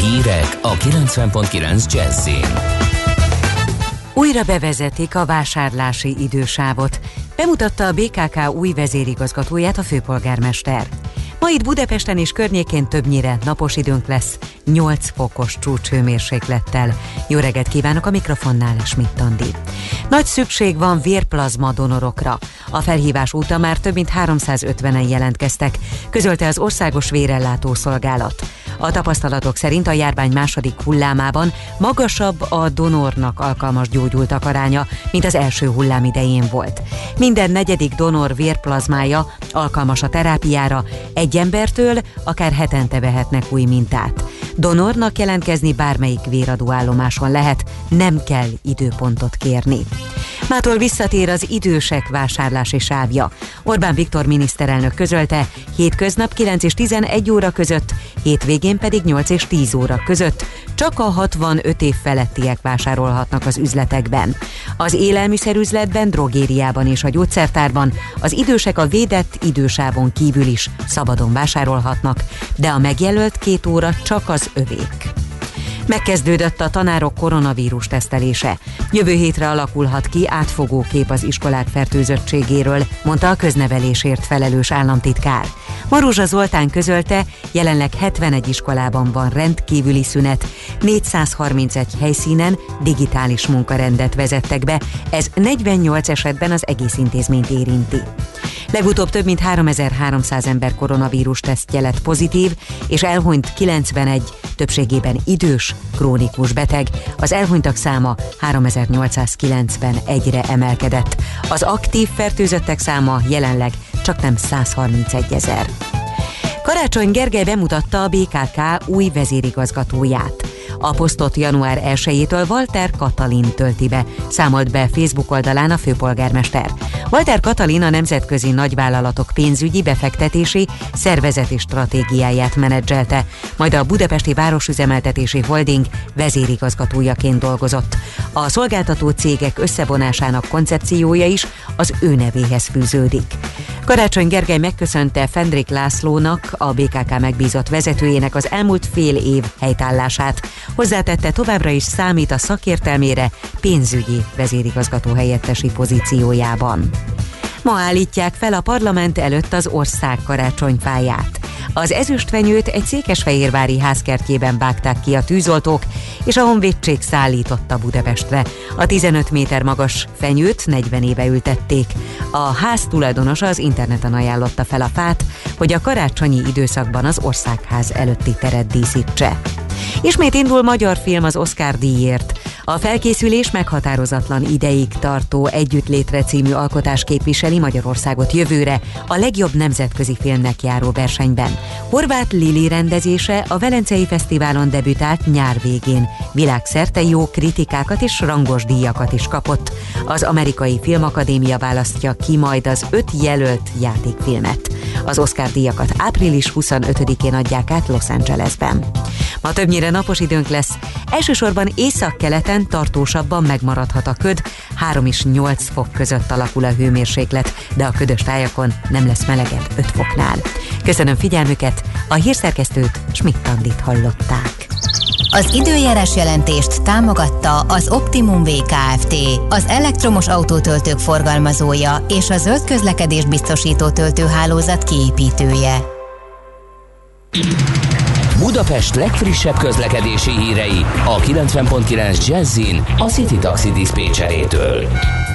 Hírek a 90.9 Jazzin. Újra bevezetik a vásárlási idősávot. Bemutatta a BKK új vezérigazgatóját a főpolgármester. Ma itt Budapesten és környékén többnyire napos időnk lesz, 8 fokos csúcshőmérséklettel. Jó reggelt kívánok a mikrofonnál, Schmidt Andi. Nagy szükség van vérplazma donorokra. A felhívás óta már több mint 350-en jelentkeztek, közölte az Országos Vérellátó Szolgálat. A tapasztalatok szerint a járvány második hullámában magasabb a donornak alkalmas gyógyultak aránya, mint az első hullám idején volt. Minden negyedik donor vérplazmája alkalmas a terápiára, egy embertől akár hetente vehetnek új mintát. Donornak jelentkezni bármelyik véradóállomáson lehet, nem kell időpontot kérni. Mától visszatér az idősek vásárlási sávja. Orbán Viktor miniszterelnök közölte, hétköznap 9 és 11 óra között, hétvégén pedig 8 és 10 óra között csak a 65 év felettiek vásárolhatnak az üzletekben. Az élelmiszerüzletben, drogériában és a gyógyszertárban az idősek a védett idősávon kívül is szabadon vásárolhatnak, de a megjelölt két óra csak az övék. Megkezdődött a tanárok koronavírus tesztelése. Jövő hétre alakulhat ki átfogó kép az iskolák fertőzöttségéről, mondta a köznevelésért felelős államtitkár. Maruzsa Zoltán közölte, jelenleg 71 iskolában van rendkívüli szünet, 431 helyszínen digitális munkarendet vezettek be, ez 48 esetben az egész intézményt érinti. Legutóbb több mint 3300 ember koronavírus tesztje lett pozitív, és elhunyt 91, többségében idős, krónikus beteg. Az elhunytak száma 3891-re emelkedett. Az aktív fertőzöttek száma jelenleg csak nem 131 ezer. Karácsony Gergely bemutatta a BKK új vezérigazgatóját. A posztot január 1-től Walter Katalin tölti be, számolt be Facebook oldalán a főpolgármester. Walter Katalin a nemzetközi nagyvállalatok pénzügyi befektetési szervezeti stratégiáját menedzselte, majd a Budapesti Városüzemeltetési Holding vezérigazgatójaként dolgozott. A szolgáltató cégek összevonásának koncepciója is az ő nevéhez fűződik. Karácsony Gergely megköszönte Fendrik Lászlónak, a BKK megbízott vezetőjének az elmúlt fél év helytállását. Hozzátette továbbra is számít a szakértelmére pénzügyi vezérigazgató helyettesi pozíciójában. Ma állítják fel a parlament előtt az ország karácsonyfáját. Az ezüstfenyőt egy székesfehérvári házkertjében vágták ki a tűzoltók, és a honvédség szállította Budapestre. A 15 méter magas fenyőt 40 éve ültették. A ház tulajdonosa az interneten ajánlotta fel a fát, hogy a karácsonyi időszakban az országház előtti teret díszítse. Ismét indul magyar film az Oscar díjért. A felkészülés meghatározatlan ideig tartó Együttlétre című alkotás képviseli Magyarországot jövőre a legjobb nemzetközi filmnek járó versenyben. Horváth Lili rendezése a Velencei Fesztiválon debütált nyár végén. Világszerte jó kritikákat és rangos díjakat is kapott. Az Amerikai Filmakadémia választja ki majd az öt jelölt játékfilmet. Az Oscar díjakat április 25-én adják át Los Angelesben. Ma többnyire napos időnk lesz, elsősorban északkeleten tartósabban megmaradhat a köd, 3 és 8 fok között alakul a hőmérséklet, de a ködös tájakon nem lesz melegebb 5 foknál. Köszönöm figyelmüket, a hírszerkesztőt Schmidt-Tandit hallották. Az időjárás jelentést támogatta az Optimum VKFT, az elektromos autótöltők forgalmazója és a zöld közlekedés biztosító töltőhálózat kiépítője. Budapest legfrissebb közlekedési hírei a 90.9 Jazzin a City Taxi Dispécsejétől.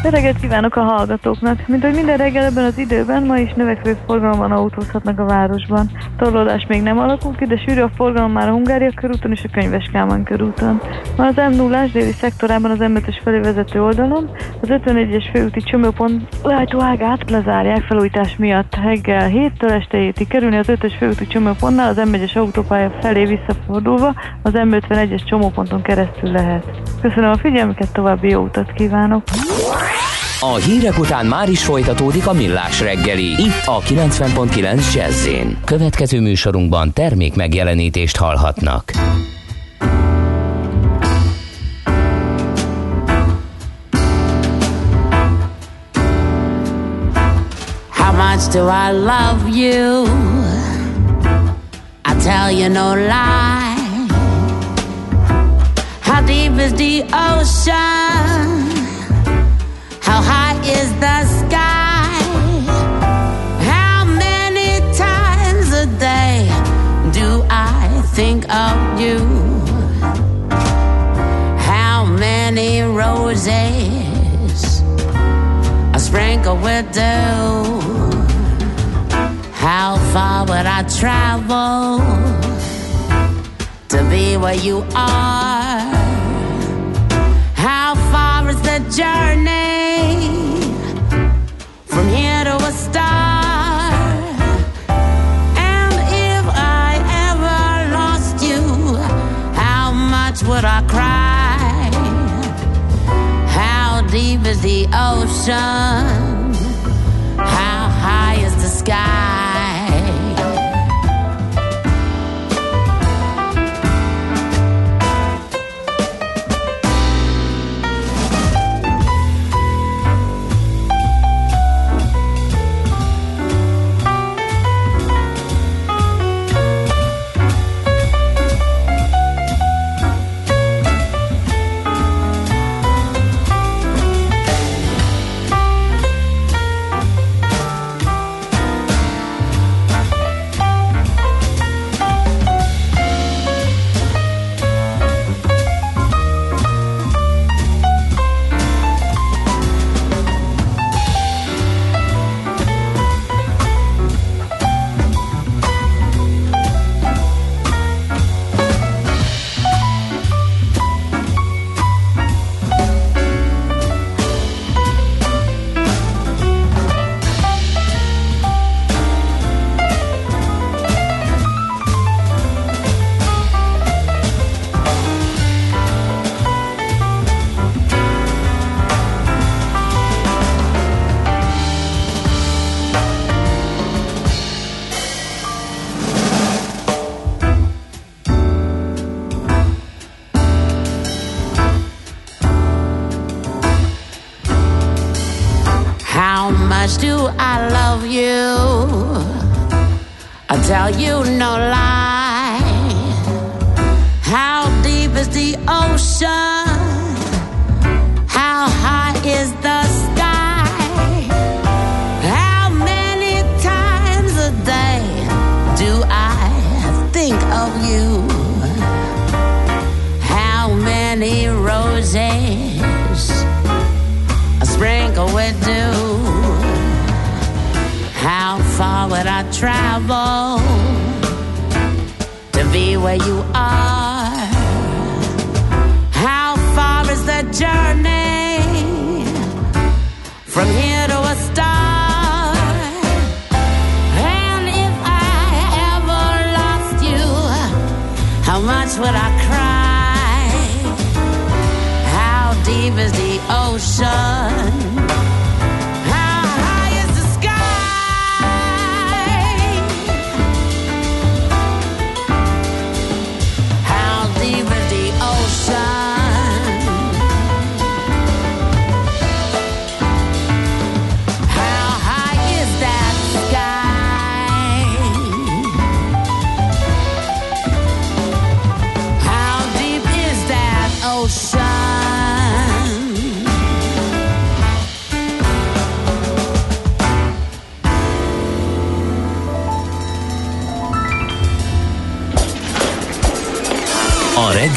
Reggelt kívánok a hallgatóknak! Mint hogy minden reggel ebben az időben, ma is növekvő forgalomban autózhatnak a városban. Torlódás még nem alakult ki, de sűrű a forgalom már a Hungária körúton és a Könyves Kálmán körúton. Ma az m 0 déli szektorában az m felé vezető oldalon az 51-es főúti csomópont lájtóágát lezárják felújítás miatt. Reggel 7-től este 7 kerülni az 5-ös főúti csomópontnál az M1-es autópálya felé visszafordulva az M51-es csomóponton keresztül lehet. Köszönöm a figyelmüket, további jó utat kívánok! A hírek után már is folytatódik a millás reggeli, itt a 90.9 jazz Következő műsorunkban termék megjelenítést hallhatnak. How much do I love you? Tell you no lie. How deep is the ocean? How high is the sky? How many times a day do I think of you? How many roses I sprinkle with dew? Far would I travel to be where you are? How far is the journey from here to a star? And if I ever lost you, how much would I cry? How deep is the ocean? How high is the sky? Tell you no lie. How deep is the ocean? Travel to be where you are? How far is the journey from here to a star? And if I ever lost you, how much would I cry? How deep is the ocean?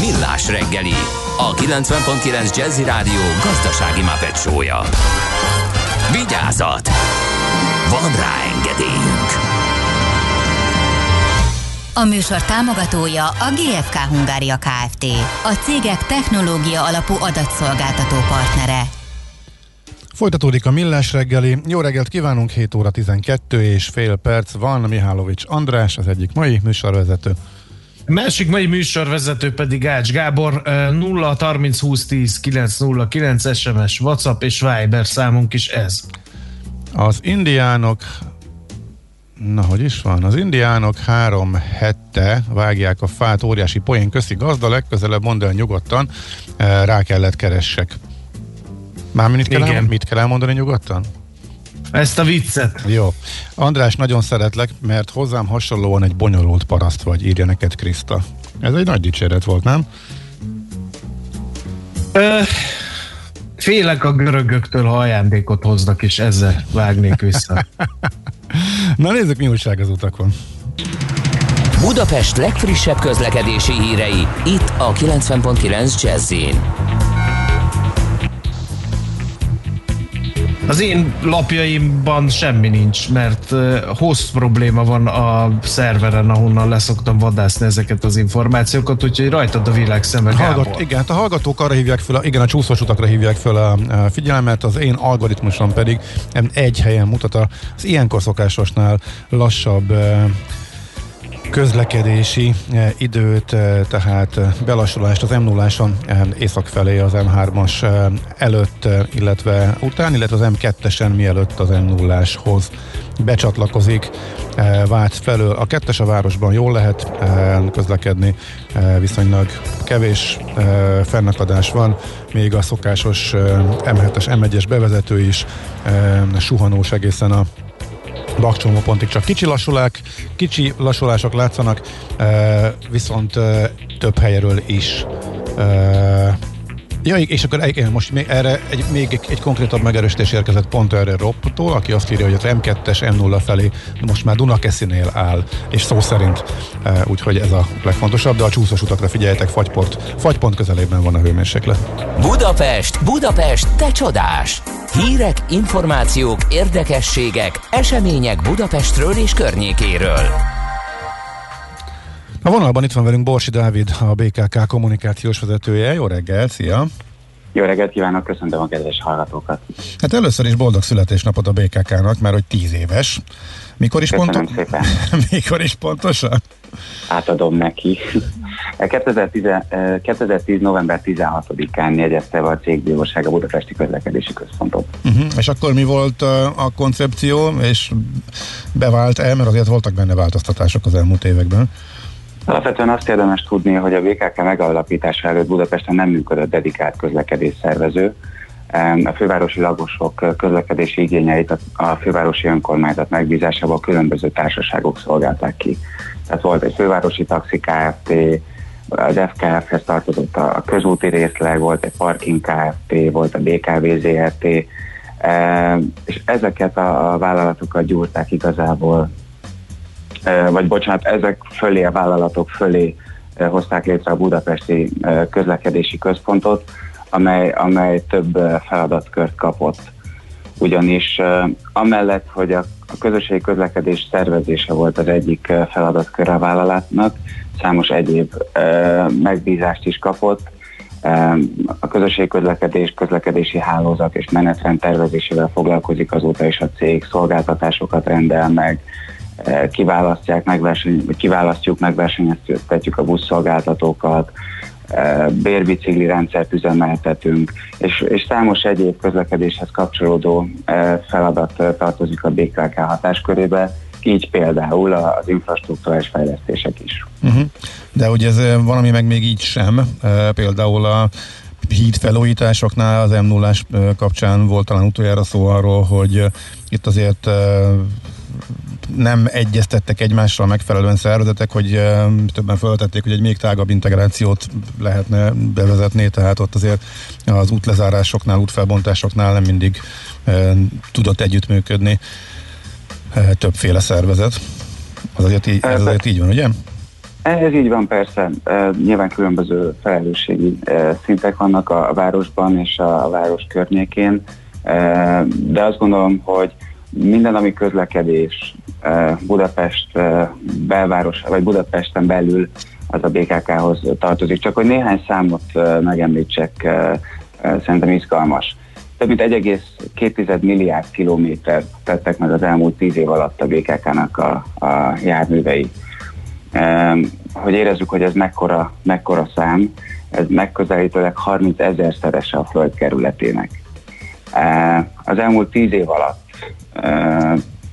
Millás reggeli, a 90.9 Jazzy Rádió gazdasági mapetsója. Vigyázat! Van rá engedélyünk! A műsor támogatója a GFK Hungária Kft. A cégek technológia alapú adatszolgáltató partnere. Folytatódik a Millás reggeli. Jó reggelt kívánunk, 7 óra 12 és fél perc van. Mihálovics András, az egyik mai műsorvezető. Másik mai műsorvezető pedig Ács Gábor, eh, 0 30 20 10 909 SMS, WhatsApp és Viber számunk is ez. Az indiánok Na, hogy is van? Az indiánok három hette vágják a fát, óriási poén köszi gazda, legközelebb mondd el nyugodtan, rá kellett keressek. Már mit kell, Igen. el, mit kell elmondani nyugodtan? Ezt a viccet. Jó. András, nagyon szeretlek, mert hozzám hasonlóan egy bonyolult paraszt vagy, írja neked Kriszta. Ez egy nagy dicséret volt, nem? Ö, félek a görögöktől, ha ajándékot hoznak, és ezzel vágnék vissza. Na nézzük, mi újság az utakon. Budapest legfrissebb közlekedési hírei, itt a 90.9 jazz Az én lapjaimban semmi nincs, mert host probléma van a szerveren, ahonnan leszoktam vadászni ezeket az információkat, úgyhogy rajtad a világ szeme, Hallgat, igen, hát a hallgatók arra hívják föl, a- igen, a csúszós utakra hívják föl a, figyelmet, az én algoritmusom pedig egy helyen mutat az ilyenkor szokásosnál lassabb közlekedési eh, időt, eh, tehát eh, belassulást az m 0 észak felé az M3-as eh, előtt, illetve után, illetve az M2-esen mielőtt az m 0 becsatlakozik Vác felől. A kettes a városban jól lehet eh, közlekedni, viszonylag kevés fennakadás van, még a szokásos eh, M7-es, M1-es bevezető is suhanós egészen a bakcsomó pontig csak kicsi lassulák, kicsi lassulások látszanak, eh, viszont eh, több helyről is. Ja, és akkor igen, most még erre egy, még egy, egy konkrétabb megerősítés érkezett pont erre Ropptól, aki azt írja, hogy az M2-es M0 felé most már Dunakeszinél áll, és szó szerint, e, úgyhogy ez a legfontosabb, de a csúszós utakra figyeljetek, fagyport, fagypont közelében van a hőmérséklet. Budapest, Budapest, te csodás! Hírek, információk, érdekességek, események Budapestről és környékéről. A vonalban itt van velünk Borsi Dávid, a BKK kommunikációs vezetője. Jó reggel, szia! Jó reggelt kívánok, köszöntöm a kedves hallgatókat. Hát először is boldog születésnapot a BKK-nak, mert hogy 10 éves. Mikor is, Köszönöm pontos... szépen. Mikor is pontosan? Átadom neki. 2010, eh, 2010. november 16-án jegyezte be a cégbíróság a Budapesti Közlekedési Központot. Uh-huh. És akkor mi volt uh, a koncepció, és bevált-e, mert azért voltak benne változtatások az elmúlt években. Alapvetően azt érdemes tudni, hogy a BKK megalapítása előtt Budapesten nem működött dedikált közlekedés szervező. A fővárosi lakosok közlekedési igényeit a- fővárosi önkormányzat megbízásából különböző társaságok szolgálták ki. Tehát volt egy fővárosi taxi Kft., az FKF-hez tartozott a közúti részleg, volt egy parking Kft., volt a BKV ZRT, és ezeket a vállalatokat gyúrták igazából vagy bocsánat, ezek fölé, a vállalatok fölé eh, hozták létre a budapesti eh, közlekedési központot, amely, amely több eh, feladatkört kapott. Ugyanis eh, amellett, hogy a, közösségi közlekedés szervezése volt az egyik eh, feladatkör a vállalatnak, számos egyéb eh, megbízást is kapott, Eh, a közösségi közlekedés, közlekedési hálózat és menetrend tervezésével foglalkozik azóta is a cég, szolgáltatásokat rendel meg, eh, kiválasztják, megverseny, kiválasztjuk, megversenyeztetjük a buszszolgáltatókat, eh, bérbicikli rendszert üzemeltetünk, és, és számos egyéb közlekedéshez kapcsolódó eh, feladat eh, tartozik a BKK hatáskörébe, így például az infrastruktúrás fejlesztések is. Uh-huh. De ugye ez eh, valami meg még így sem, Eh, például a híd felújításoknál az m 0 kapcsán volt talán utoljára szó arról, hogy eh, itt azért eh, nem egyeztettek egymással megfelelően szervezetek, hogy többen feltették, hogy egy még tágabb integrációt lehetne bevezetni, tehát ott azért az útlezárásoknál, útfelbontásoknál nem mindig tudott együttműködni többféle szervezet. Az azért így, ez azért így van, ugye? Ez így van persze. Nyilván különböző felelősségi szintek vannak a városban és a város környékén, de azt gondolom, hogy minden, ami közlekedés e, Budapest e, belváros, vagy Budapesten belül, az a BKK-hoz tartozik. Csak hogy néhány számot e, megemlítsek, szerintem izgalmas. Több mint 1,2 milliárd kilométert tettek meg az elmúlt 10 év alatt a BKK-nak a, a járművei. Hogy érezzük, hogy ez mekkora, mekkora szám, ez megközelítőleg 30 ezer szerese a föld kerületének. Az elmúlt 10 év alatt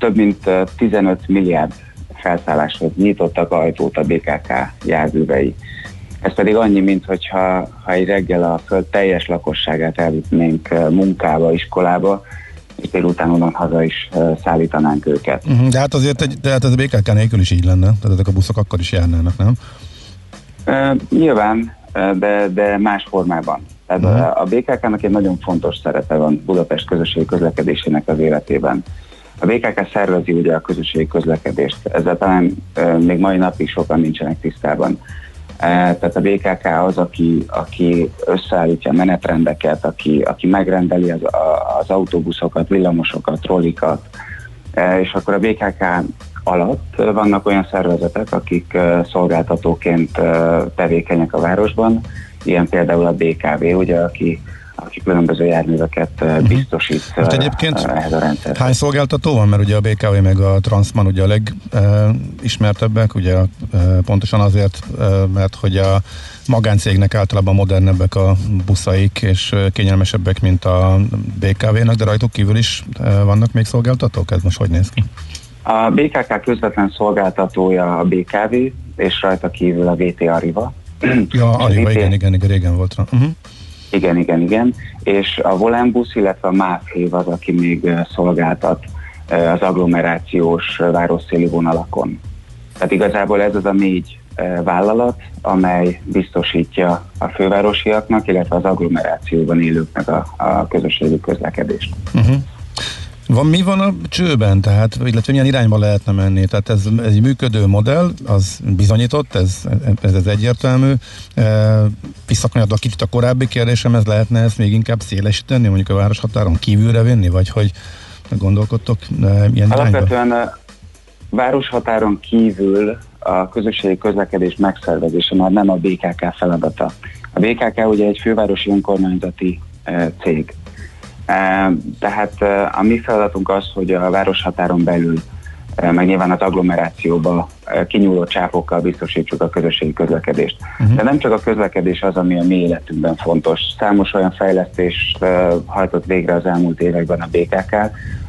több mint eh, 15 milliárd felszálláshoz nyitottak ajtót a BKK járművei. Ez pedig annyi, mint hogyha ha egy reggel a föld teljes lakosságát elvittnénk eh, munkába, iskolába, és délután onnan haza is szállítanánk őket. Uh-huh. De hát azért egy, de hát ez a BKK nélkül is így lenne, tehát ezek a buszok akkor is járnának, nem? Uh, nyilván, de, de más formában. Tehát Mhm. uh-huh. a BKK-nak egy nagyon fontos szerepe van Budapest közösségi közlekedésének az életében. A BKK szervezi ugye a közösségi közlekedést, ezzel talán uh, még mai napig sokan nincsenek tisztában. Uh, tehát a BKK az, aki, aki összeállítja a menetrendeket, aki, aki megrendeli az, a, az autóbuszokat, villamosokat, trollikat, E, és akkor a BKK alatt vannak olyan szervezetek, akik e, szolgáltatóként e, tevékenyek a városban, ilyen például a BKV, ugye, aki, aki különböző járműveket e, biztosít Most egyébként ehhez a rendszer. hány szolgáltató van? Mert ugye a BKV meg a Transman ugye a legismertebbek, ugye e, pontosan azért, e, mert hogy a magáncégnek általában modernebbek a buszaik, és kényelmesebbek, mint a BKV-nek, de rajtuk kívül is vannak még szolgáltatók? Ez most hogy néz ki? A BKK közvetlen szolgáltatója a BKV, és rajta kívül a VT Arriva. Ja, És a Arriva, VT igen, igen, igen, régen volt. Uh-huh. Igen, igen, igen. És a Volánbusz, illetve a MÁV az, aki még szolgáltat az agglomerációs városszéli vonalakon. Tehát igazából ez az a négy vállalat, amely biztosítja a fővárosiaknak, illetve az agglomerációban élőknek a, a közösségi közlekedést. Uh-huh. Van, mi van a csőben, tehát, illetve milyen irányba lehetne menni? Tehát ez, ez egy működő modell, az bizonyított, ez, ez, ez egyértelmű. E, visszakanyadva kicsit a korábbi kérdésem, ez lehetne ezt még inkább szélesíteni, mondjuk a városhatáron kívülre vinni, vagy hogy gondolkodtok e, ilyen irányba? Alapvetően a városhatáron kívül a közösségi közlekedés megszervezése már nem a BKK feladata. A BKK ugye egy fővárosi önkormányzati e, cég. Tehát a mi feladatunk az, hogy a városhatáron belül meg nyilván az agglomerációba kinyúló csápokkal biztosítsuk a közösségi közlekedést. Uh-huh. De nem csak a közlekedés az, ami a mi életünkben fontos. Számos olyan fejlesztést e, hajtott végre az elmúlt években a BKK,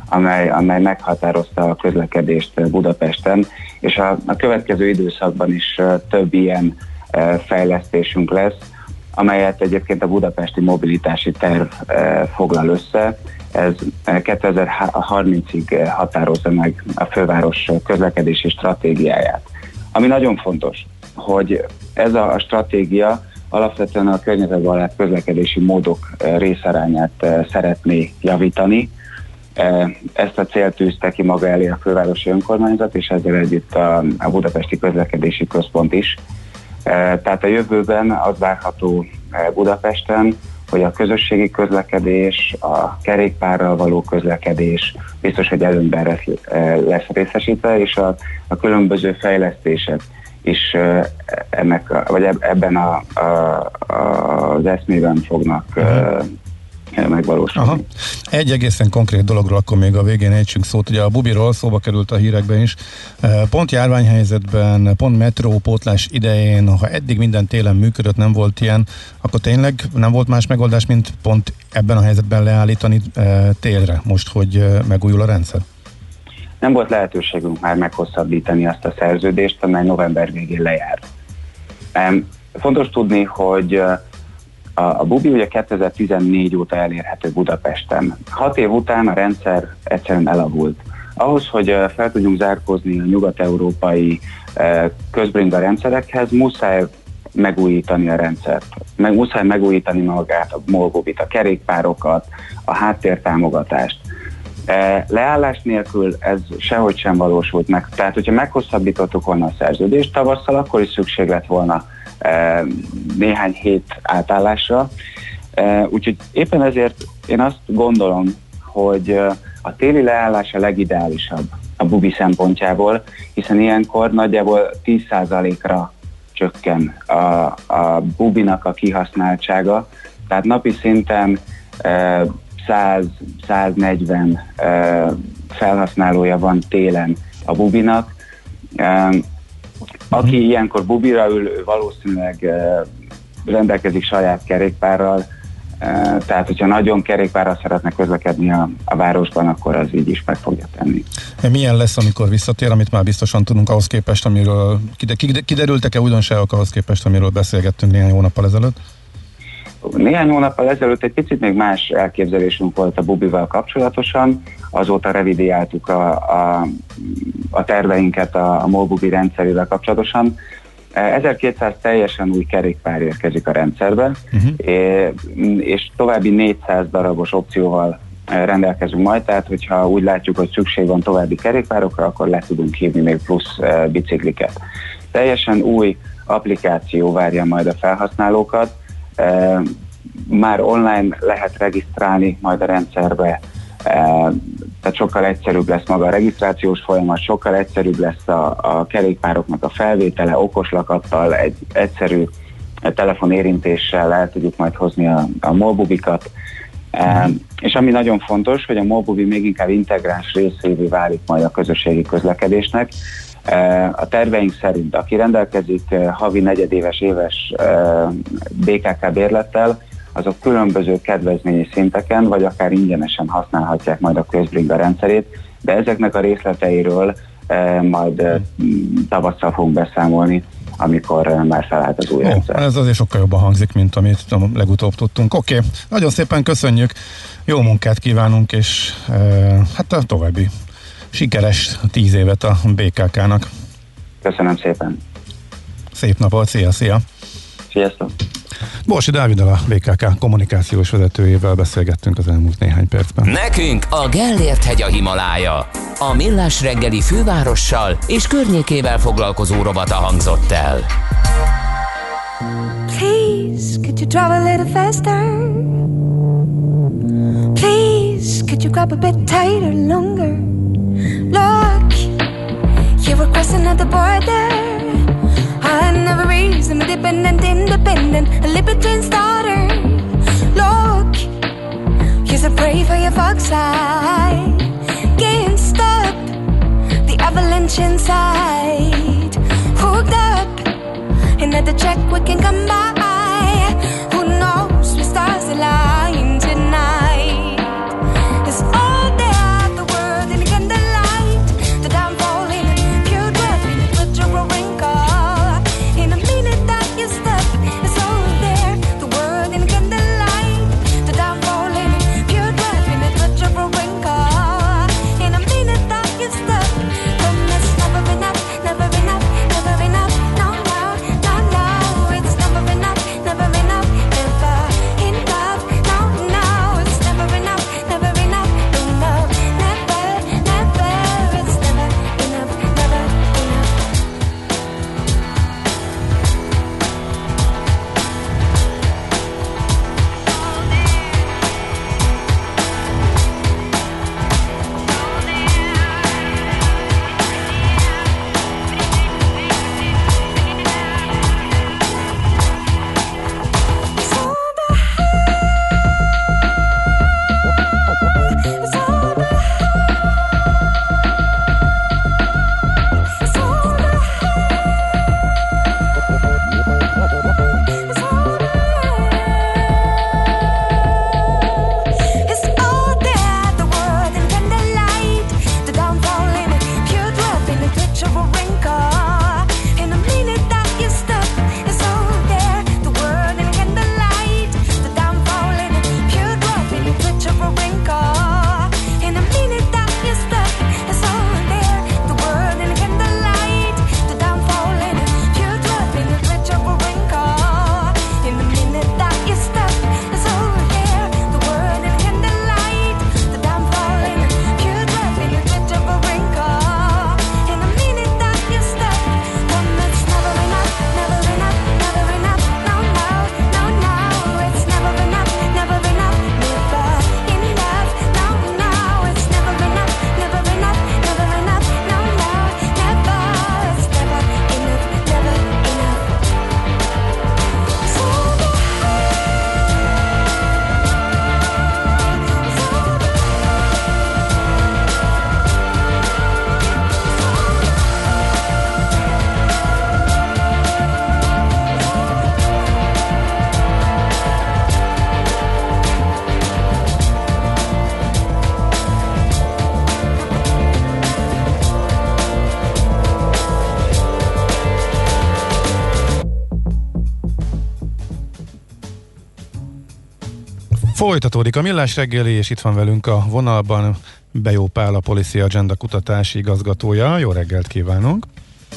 amely, amely meghatározta a közlekedést Budapesten, és a, a következő időszakban is több ilyen fejlesztésünk lesz, amelyet egyébként a budapesti mobilitási terv e, foglal össze. Ez e, 2030-ig határozza meg a főváros közlekedési stratégiáját. Ami nagyon fontos, hogy ez a, stratégia alapvetően a környezetbarát közlekedési módok részarányát szeretné javítani. Ezt a célt tűzte ki maga elé a fővárosi önkormányzat, és ezzel együtt a Budapesti Közlekedési Központ is. E, Tehát a jövőben az várható e, Budapesten, hogy a közösségi közlekedés, a kerékpárral való közlekedés biztos, hogy előnyben lesz, e, lesz részesítve, és a, a különböző fejlesztések is ennek, vagy eb- ebben a, a, a, az eszmében fognak e, megvalósulni. Aha. Egy egészen konkrét dologról akkor még a végén ejtsünk szót. Ugye a Bubiról szóba került a hírekben is. Eh, Pont járványhelyzetben, pont metrópótlás idején, ha eddig minden télen működött, nem volt ilyen, akkor tényleg nem volt más megoldás, mint pont ebben a helyzetben leállítani eh, télre, most, hogy eh, megújul a rendszer? nem volt lehetőségünk már meghosszabbítani azt a szerződést, amely november végén lejár. Fontos tudni, hogy a, a Bubi ugye 2014 óta elérhető Budapesten. Hat év után a rendszer egyszerűen elavult. Ahhoz, hogy fel tudjunk zárkózni a nyugat-európai közbringa rendszerekhez, muszáj megújítani a rendszert. Meg muszáj megújítani magát, a Molbobit, a kerékpárokat, a háttértámogatást. Leállás nélkül ez sehogy sem valósult meg. Tehát, hogyha meghosszabbítottuk volna a szerződést tavasszal, akkor is szükség lett volna néhány hét átállásra. Úgyhogy éppen ezért én azt gondolom, hogy a téli leállás a legideálisabb a bubi szempontjából, hiszen ilyenkor nagyjából 10%-ra csökken a, a bubinak a kihasználtsága, tehát napi szinten e, 100-140 e, felhasználója van télen a bubinak. Aki ilyenkor bubira ül, ő valószínűleg rendelkezik saját kerékpárral, tehát hogyha nagyon kerékpárral szeretne közlekedni a, a városban, akkor az így is meg fogja tenni. Milyen lesz, amikor visszatér, amit már biztosan tudunk ahhoz képest, amiről kide- kide- kiderültek-e újdonságok ahhoz képest, amiről beszélgettünk néhány hónappal ezelőtt? Néhány hónappal ezelőtt egy picit még más elképzelésünk volt a Bubival kapcsolatosan, azóta revidiáltuk a, a, a terveinket a, a MOLBubi rendszerével kapcsolatosan. E, 1200 teljesen új kerékpár érkezik a rendszerbe, uh-huh. és további 400 darabos opcióval e, rendelkezünk majd, tehát hogyha úgy látjuk, hogy szükség van további kerékpárokra, akkor le tudunk hívni még plusz e, bicikliket. Teljesen új applikáció várja majd a felhasználókat, E, már online lehet regisztrálni majd a rendszerbe, tehát sokkal egyszerűbb lesz maga a regisztrációs folyamat, sokkal egyszerűbb lesz a, a kerékpároknak a felvétele, okoslakattal, egy egyszerű telefonérintéssel el tudjuk majd hozni a, a molbubikat. E, és ami nagyon fontos, hogy a molbubi még inkább integráns részévé válik majd a közösségi közlekedésnek, A terveink szerint, aki rendelkezik e, havi negyedéves éves e, BKK bérlettel, azok különböző kedvezményi szinteken, vagy akár ingyenesen használhatják majd a közbringa rendszerét, de ezeknek a részleteiről e, majd e, tavasszal fogunk beszámolni, amikor e, már felállt az új Ó, rendszer. ez azért sokkal jobban hangzik, mint amit a legutóbb tudtunk. Oké, okay. nagyon szépen köszönjük, jó munkát kívánunk, és e, hát a további sikeres tíz évet a BKK-nak. Köszönöm szépen. Szép napot, szia, szia! Sziasztok! Borsi Dáviddal a BKK kommunikációs vezetőjével beszélgettünk az elmúlt néhány percben. Nekünk a Gellért hegy a Himalája. A Millás reggeli fővárossal és környékével foglalkozó rovata hangzott el. Please, could you drive a little faster? Please, could you grab a bit tighter, longer? Look, you were crossing at the border. I never reason, independent, independent, a libertine starter. Look, to pray for your fox eye. Can't stop the avalanche inside. Hooked up, another check we can come by. Who knows where stars align Folytatódik a millás reggeli, és itt van velünk a vonalban Bejó Pál, a Policy Agenda kutatási igazgatója. Jó reggelt kívánunk!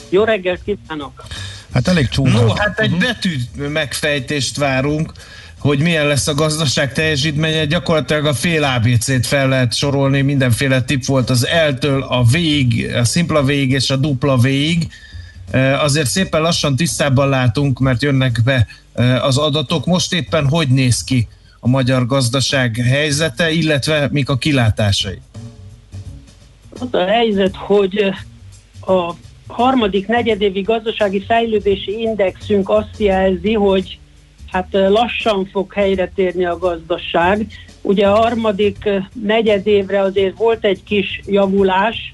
Jó reggelt kívánok! Hát elég csúnya. No, hát egy betű megfejtést várunk, hogy milyen lesz a gazdaság teljesítménye. Gyakorlatilag a fél ABC-t fel lehet sorolni, mindenféle tip volt az L-től a végig, a szimpla végig és a dupla végig. E, Azért szépen lassan tisztában látunk, mert jönnek be e, az adatok. Most éppen hogy néz ki a magyar gazdaság helyzete, illetve mik a kilátásai? Az a helyzet, hogy a harmadik negyedévi gazdasági fejlődési indexünk azt jelzi, hogy hát lassan fog helyre térni a gazdaság. Ugye a harmadik negyedévre azért volt egy kis javulás,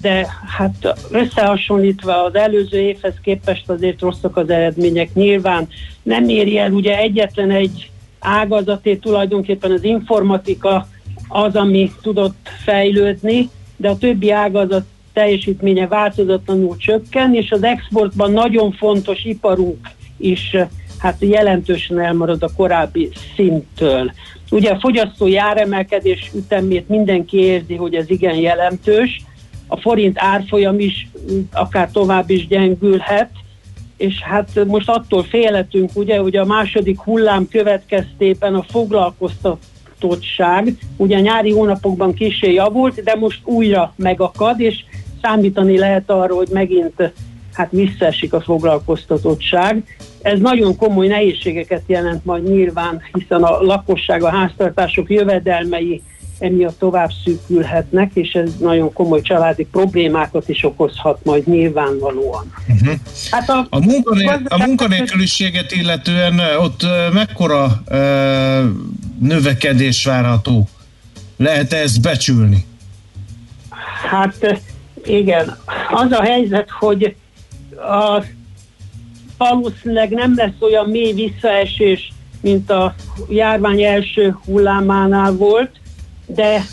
de hát összehasonlítva az előző évhez képest azért rosszak az eredmények. Nyilván nem éri el ugye egyetlen egy ágazatét tulajdonképpen az informatika az, ami tudott fejlődni, de a többi ágazat teljesítménye változatlanul csökken, és az exportban nagyon fontos iparunk is hát jelentősen elmarad a korábbi szinttől. Ugye a fogyasztói áremelkedés ütemét mindenki érzi, hogy ez igen jelentős, a forint árfolyam is akár tovább is gyengülhet, és hát most attól félhetünk, ugye, hogy a második hullám következtében a foglalkoztatottság, ugye a nyári hónapokban kisé javult, de most újra megakad, és számítani lehet arra, hogy megint hát visszaesik a foglalkoztatottság. Ez nagyon komoly nehézségeket jelent majd nyilván, hiszen a lakosság, a háztartások jövedelmei emiatt tovább szűkülhetnek, és ez nagyon komoly családi problémákat is okozhat majd nyilvánvalóan. Uh-huh. Hát a, A, munkané- a munkanélküliséget illetően ott mekkora ö, növekedés várható? Lehet ezt becsülni? Hát igen, az a helyzet, hogy a, valószínűleg nem lesz olyan mély visszaesés, mint a járvány első hullámánál volt, de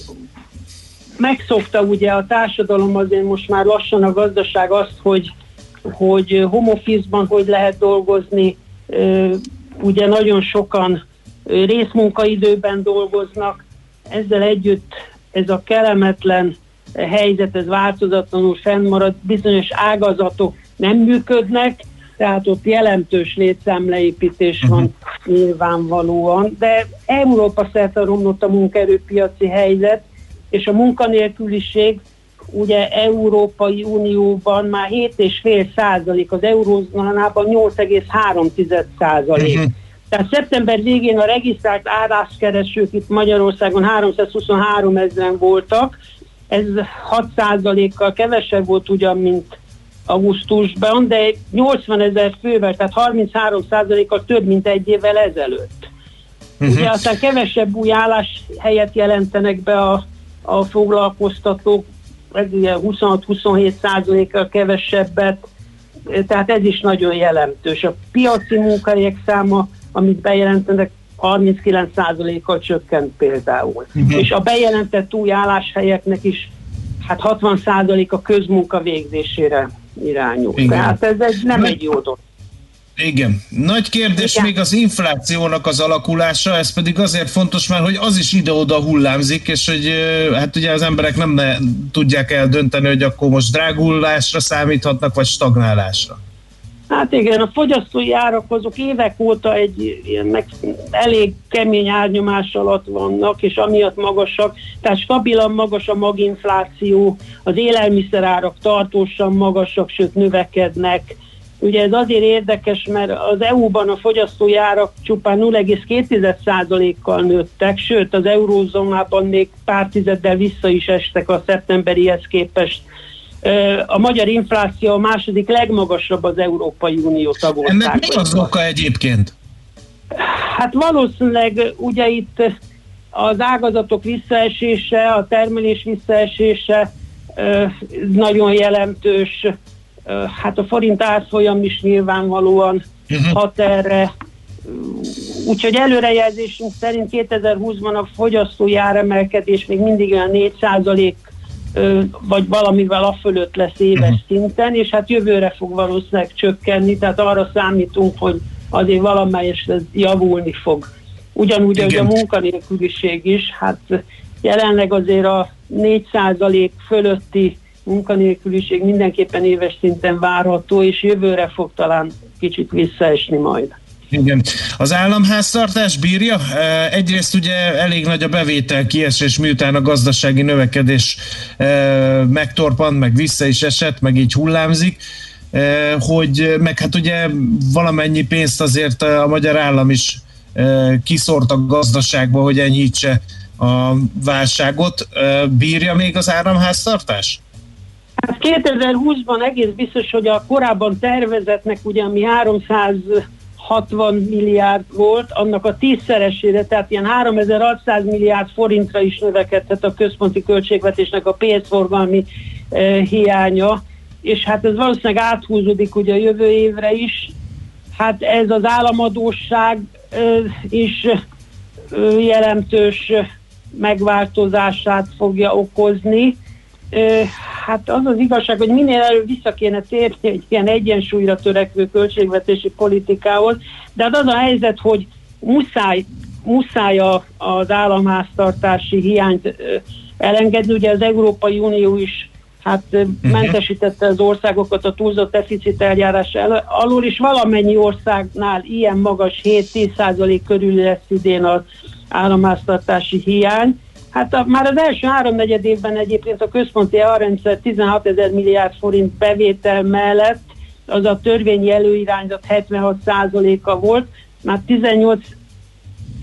megszokta ugye a társadalom azért most már lassan a gazdaság azt, hogy, hogy home office-ban hogy lehet dolgozni, ugye nagyon sokan részmunkaidőben dolgoznak, ezzel együtt ez a kellemetlen helyzet, ez változatlanul fennmarad, bizonyos ágazatok nem működnek, tehát ott jelentős létszámleépítés van nyilvánvalóan, de Európa szerte romlott a munkaerőpiaci helyzet, és a munkanélküliség ugye Európai Unióban már 7,5 százalék, az eurózónában 8,3 százalék. Mhm. Tehát szeptember végén a regisztrált álláskeresők itt Magyarországon 323 ezeren voltak, ez 6 százalékkal kevesebb volt ugyan, mint augusztusban, de 80 ezer fővel, tehát 33 százalékkal több, mint egy évvel ezelőtt. Mhm. Ugye aztán kevesebb új álláshelyet jelentenek be a, a foglalkoztatók, ez ugye 26-27 százalékkal kevesebbet, tehát ez is nagyon jelentős. A piaci munkahelyek száma, amit bejelentenek, 39 százalékkal csökkent például. Mhm. És a bejelentett új álláshelyeknek is hát 60 százalék a közmunka végzésére irányul. Igen. Tehát ez egy, nem Nagy- egy jó dolog. Igen. Nagy kérdés Igen. még az inflációnak az alakulása, ez pedig azért fontos, mert hogy az is ide-oda hullámzik, és hogy hát ugye az emberek nem ne, tudják eldönteni, hogy akkor most drágulásra számíthatnak, vagy stagnálásra. Hát igen, a fogyasztói árak azok évek óta egy ilyen meg, elég kemény árnyomás alatt vannak, és amiatt magasak, tehát stabilan magas a maginfláció, az élelmiszerárak tartósan magasak, sőt növekednek. Ugye ez azért érdekes, mert az EU-ban a fogyasztói árak csupán 0,2%-kal nőttek, sőt az eurózónában még pár tizeddel vissza is estek a szeptemberihez képest. A magyar infláció a második legmagasabb az Európai Unió tagországban. Ennek mi az oka egyébként? Hát valószínűleg ugye itt az ágazatok visszaesése, a termelés visszaesése nagyon jelentős. Hát a forint árfolyam is nyilvánvalóan hat erre. Úgyhogy előrejelzésünk szerint 2020-ban a fogyasztói áremelkedés még mindig olyan 4 ö, vagy valamivel a fölött lesz éves szinten, és hát jövőre fog valószínűleg csökkenni, tehát arra számítunk, hogy azért valamelyest ez javulni fog. Ugyanúgy, hogy a munkanélküliség is, hát jelenleg azért a 4% fölötti munkanélküliség mindenképpen éves szinten várható, és jövőre fog talán kicsit visszaesni majd. Igen. Az államháztartás bírja? Egyrészt ugye elég nagy a bevétel kiesés, miután a gazdasági növekedés megtorpant, meg vissza is esett, meg így hullámzik, hogy meg hát ugye valamennyi pénzt azért a magyar állam is kiszórt a gazdaságba, hogy enyhítse a válságot. Bírja még az államháztartás? Hát 2020-ban egész biztos, hogy a korábban tervezetnek ugye, ami 360 milliárd volt, annak a tízszeresére, tehát ilyen 3600 milliárd forintra is növekedhet a központi költségvetésnek a pénzforgalmi eh, hiánya, és hát ez valószínűleg áthúzódik ugye a jövő évre is. Hát ez az államadóság eh, is ö, jelentős megváltozását fogja okozni. Hát az az igazság, hogy minél előbb vissza kéne térni egy ilyen egyensúlyra törekvő költségvetési politikához, de hát az a helyzet, hogy muszáj, muszáj a, az államháztartási hiányt elengedni. Ugye az Európai Unió is hát uh-huh. mentesítette az országokat a túlzott deficit eljárás el, alól, és valamennyi országnál ilyen magas 7-10% körül lesz idén az államháztartási hiány. Hát a, már az első háromnegyed évben egyébként a központi rendszer 16 ezer milliárd forint bevétel mellett az a törvényi előirányzat 76 a volt, már 18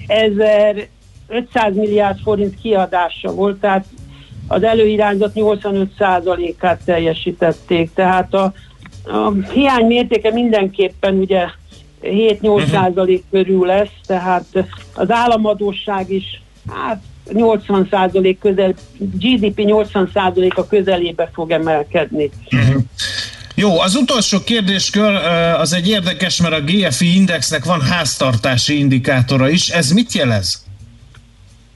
ezer 500 milliárd forint kiadása volt, tehát az előirányzat 85%-át teljesítették, tehát a, a hiány mértéke mindenképpen ugye 7-8 százalék körül lesz, tehát az államadóság is, hát 80% közel, GDP 80%-a közelébe fog emelkedni. Jó, az utolsó kérdéskör az egy érdekes, mert a GFI indexnek van háztartási indikátora is. Ez mit jelez?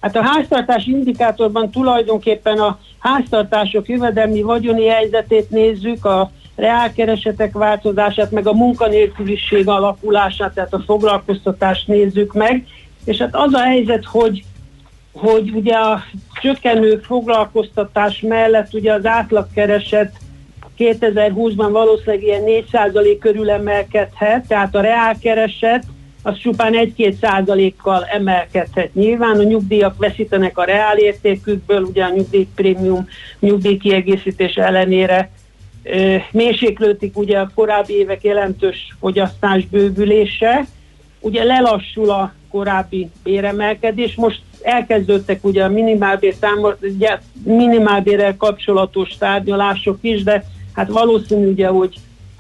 Hát a háztartási indikátorban tulajdonképpen a háztartások jövedelmi vagyoni helyzetét nézzük, a reálkeresetek változását, meg a munkanélküliség alakulását, tehát a foglalkoztatást nézzük meg, és hát az a helyzet, hogy hogy ugye a csökkenő foglalkoztatás mellett ugye az átlagkereset 2020-ban valószínűleg ilyen 4% körül emelkedhet, tehát a reálkereset az csupán 1-2 százalékkal emelkedhet. Nyilván a nyugdíjak veszítenek a reál értékükből, ugye a nyugdíjprémium, nyugdíjkiegészítés ellenére mérséklődik ugye a korábbi évek jelentős fogyasztás bővülése, ugye lelassul a korábbi béremelkedés, most elkezdődtek ugye a minimálbér támor, ugye minimálbérrel kapcsolatos tárgyalások is, de hát valószínű ugye, hogy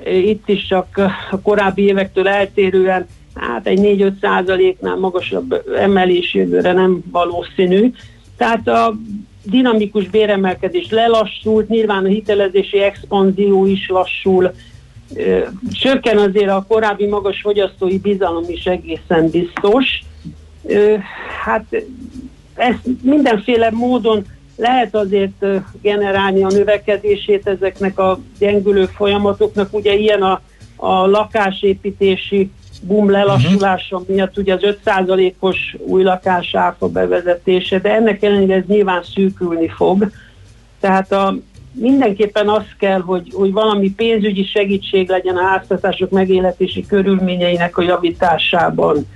e, itt is csak a korábbi évektől eltérően hát egy 4-5 százaléknál magasabb emelés jövőre nem valószínű. Tehát a dinamikus béremelkedés lelassult, nyilván a hitelezési expanzió is lassul, Ö, csökken azért a korábbi magas fogyasztói bizalom is egészen biztos. Hát ezt mindenféle módon lehet azért generálni a növekedését ezeknek a gyengülő folyamatoknak. Ugye ilyen a, a lakásépítési boom lelassulása miatt ugye az 5%-os új lakásáfa bevezetése, de ennek ellenére ez nyilván szűkülni fog. Tehát a, mindenképpen az kell, hogy, hogy valami pénzügyi segítség legyen a háztartások megéletési körülményeinek a javításában.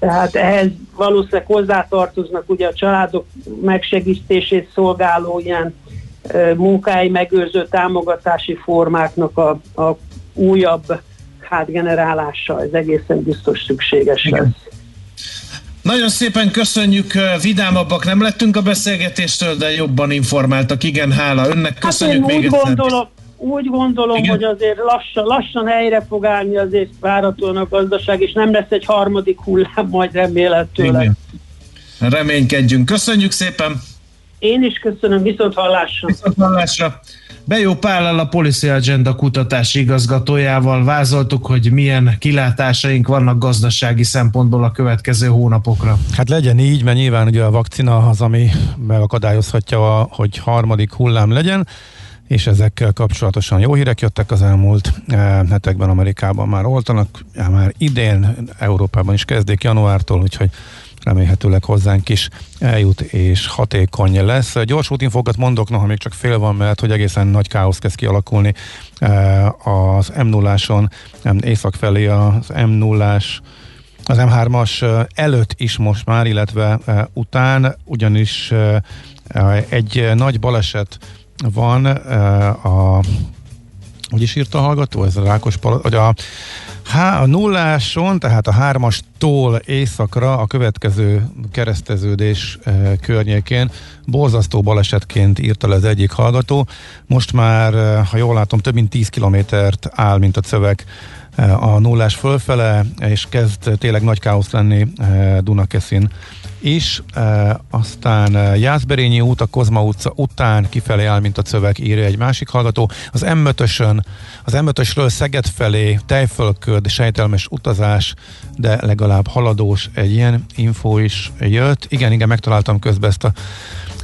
Tehát ehhez valószínűleg hozzátartoznak ugye a családok megsegítését szolgáló ilyen ö, munkáj megőrző támogatási formáknak a, a újabb hát generálása, ez egészen biztos szükséges lesz. Nagyon szépen köszönjük, vidámabbak nem lettünk a beszélgetéstől, de jobban informáltak. Igen, hála önnek. Köszönjük hát én még úgy egyszer. gondolom, úgy gondolom, Igen? hogy azért lassan, lassan helyre fog állni azért várhatóan a gazdaság, és nem lesz egy harmadik hullám majd remélhetőleg. Igen. Reménykedjünk. Köszönjük szépen. Én is köszönöm, viszont hallásra. Viszont hallásra. Bejó Pállal a Policy Agenda kutatási igazgatójával vázoltuk, hogy milyen kilátásaink vannak gazdasági szempontból a következő hónapokra. Hát legyen így, mert nyilván ugye a vakcina az, ami megakadályozhatja, a, hogy harmadik hullám legyen, és ezekkel kapcsolatosan jó hírek jöttek az elmúlt eh, hetekben Amerikában már oltanak, já, már idén Európában is kezdik januártól, úgyhogy remélhetőleg hozzánk is eljut és hatékony lesz. Gyors útinfokat mondok, noha még csak fél van, mert hogy egészen nagy káosz kezd kialakulni eh, az m 0 áson észak felé az m 0 az M3-as eh, előtt is most már, illetve eh, után, ugyanis eh, eh, egy eh, nagy baleset van eh, a hogy is írta a hallgató? Ez a Rákos Pal- hogy a, há, a nulláson, tehát a hármastól északra a következő kereszteződés e, környékén borzasztó balesetként írta le az egyik hallgató. Most már, e, ha jól látom, több mint 10 kilométert áll, mint a szöveg e, a nullás fölfele, és kezd tényleg nagy káosz lenni e, Dunakeszin is, e, aztán Jászberényi út, a Kozma utca után kifelé áll, mint a szöveg, írja egy másik hallgató. Az m az m Szeged felé tejfölköd, sejtelmes utazás, de legalább haladós egy ilyen info is jött. Igen, igen, megtaláltam közben ezt a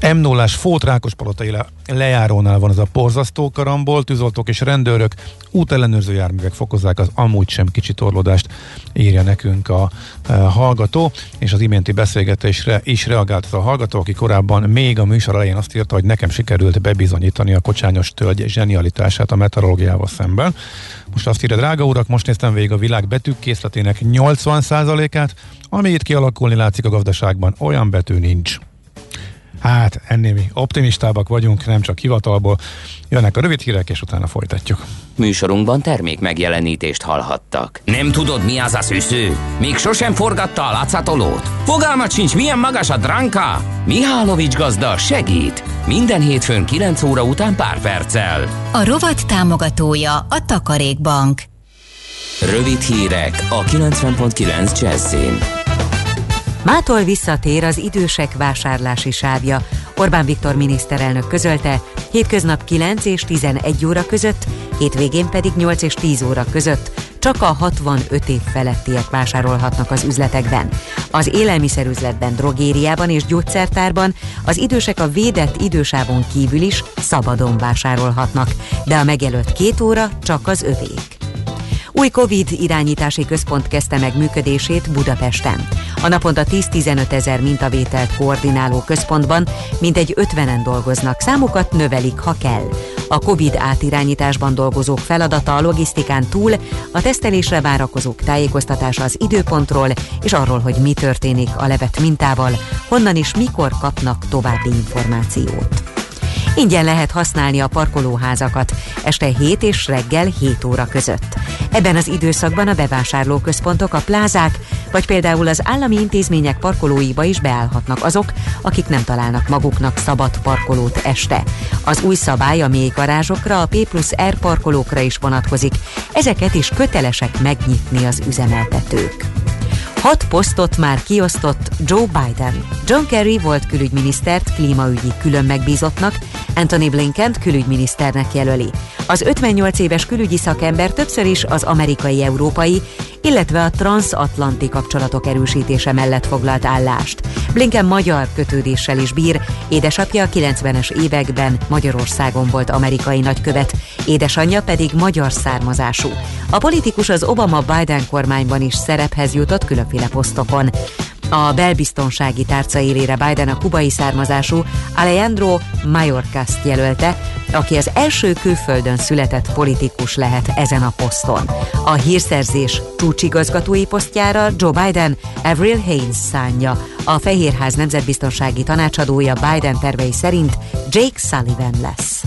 m 0 Fót Rákospalotai le, lejárónál van az a porzasztó karambol, tűzoltók és rendőrök, útellenőrző járművek fokozzák az amúgy sem kicsi torlódást, írja nekünk a, a hallgató, és az iménti beszélgetésre is reagált a hallgató, aki korábban még a műsor elején azt írta, hogy nekem sikerült bebizonyítani a kocsányos tölgy zsenialitását a meteorológiával szemben. Most azt írja, drága urak, most néztem végig a világ betűk készletének 80%-át, ami itt kialakulni látszik a gazdaságban, olyan betű nincs. Hát, ennél mi optimistábbak vagyunk, nem csak hivatalból. Jönnek a rövid hírek, és utána folytatjuk. Műsorunkban termék megjelenítést hallhattak. Nem tudod, mi az a szűző? Még sosem forgatta a látszatolót? Fogalmat sincs, milyen magas a dránka? Mihálovics gazda segít! Minden hétfőn 9 óra után pár perccel. A rovat támogatója a Takarékbank. Rövid hírek a 90.9 Jazzin. Mától visszatér az idősek vásárlási sávja. Orbán Viktor miniszterelnök közölte, hétköznap 9 és 11 óra között, hétvégén pedig 8 és 10 óra között csak a 65 év felettiek vásárolhatnak az üzletekben. Az élelmiszerüzletben, drogériában és gyógyszertárban az idősek a védett idősávon kívül is szabadon vásárolhatnak, de a megjelölt két óra csak az övék. Új Covid irányítási központ kezdte meg működését Budapesten. A naponta 10-15 ezer mintavételt koordináló központban mintegy 50-en dolgoznak, számukat növelik, ha kell. A Covid átirányításban dolgozók feladata a logisztikán túl a tesztelésre várakozók tájékoztatása az időpontról és arról, hogy mi történik a levett mintával, honnan és mikor kapnak további információt. Ingyen lehet használni a parkolóházakat este 7 és reggel 7 óra között. Ebben az időszakban a bevásárlóközpontok, a plázák, vagy például az állami intézmények parkolóiba is beállhatnak azok, akik nem találnak maguknak szabad parkolót este. Az új szabály a mély garázsokra, a P plusz R parkolókra is vonatkozik, ezeket is kötelesek megnyitni az üzemeltetők. Hat posztot már kiosztott Joe Biden. John Kerry volt külügyminisztert klímaügyi külön megbízottnak, Anthony Blinken külügyminiszternek jelöli. Az 58 éves külügyi szakember többször is az amerikai-európai, illetve a transatlanti kapcsolatok erősítése mellett foglalt állást. Blinken magyar kötődéssel is bír, édesapja a 90-es években Magyarországon volt amerikai nagykövet, édesanyja pedig magyar származású. A politikus az Obama-Biden kormányban is szerephez jutott különféle posztokon. A belbiztonsági tárca élére Biden a kubai származású Alejandro Mayorkas jelölte, aki az első külföldön született politikus lehet ezen a poszton. A hírszerzés csúcsigazgatói posztjára Joe Biden Avril Haines szánja. A Fehérház nemzetbiztonsági tanácsadója Biden tervei szerint Jake Sullivan lesz.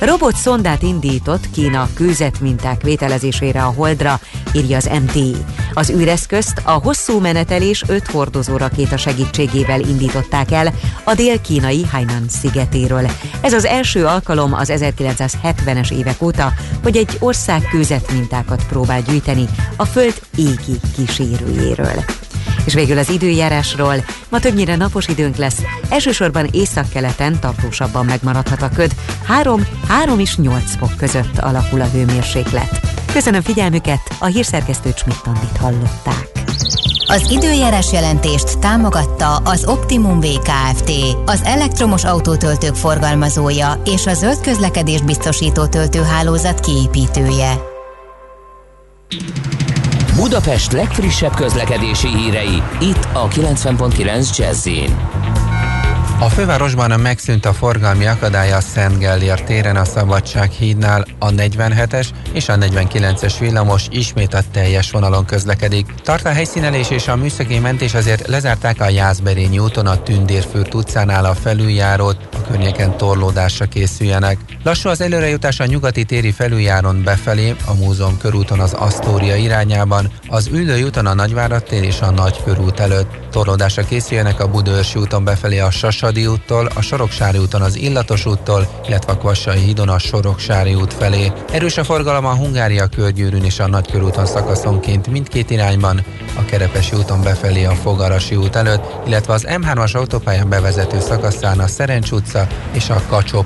Robot szondát indított Kína kőzetminták vételezésére a Holdra, írja az MTI. Az űreszközt a hosszú menetelés 5 hordozó rakéta segítségével indították el a dél-kínai Hainan szigetéről. Ez az első alkalom az 1970-es évek óta, hogy egy ország kőzetmintákat próbál gyűjteni a Föld égi kísérőjéről. És végül az időjárásról. Ma többnyire napos időnk lesz, elsősorban északkeleten tartósabban megmaradhat a köd. 3, 3 és 8 fok között alakul a hőmérséklet. Köszönöm figyelmüket, a hírszerkesztő Csmittandit hallották. Az időjárás jelentést támogatta az Optimum VKFT, az elektromos autótöltők forgalmazója és a zöld közlekedés biztosító töltőhálózat kiépítője. Budapest legfrissebb közlekedési hírei, itt a 90.9 jazz A fővárosban megszűnt a forgalmi akadálya a Szent Gellér téren a Szabadság hídnál, a 47-es és a 49-es villamos ismét a teljes vonalon közlekedik. Tart a helyszínelés és a műszaki mentés azért lezárták a Jászberényi úton a Tündérfürt utcánál a felüljárót, a környéken torlódásra készüljenek. Lassú az előrejutás a nyugati téri felüljáron befelé, a múzeum körúton az Asztória irányában, az Üllői úton a Nagyvárad tér és a Nagy körút előtt. Torlódásra készüljenek a Budőrsi úton befelé a Sasadi úttól, a Soroksári úton az Illatos úttól, illetve a Kvassai hídon a Soroksári út felé. Erős a forgalom a Hungária körgyűrűn és a Nagykörúton szakaszonként mindkét irányban, a Kerepesi úton befelé a Fogarasi út előtt, illetve az M3-as autópályán bevezető szakaszán a Szerencs utca és a kacsó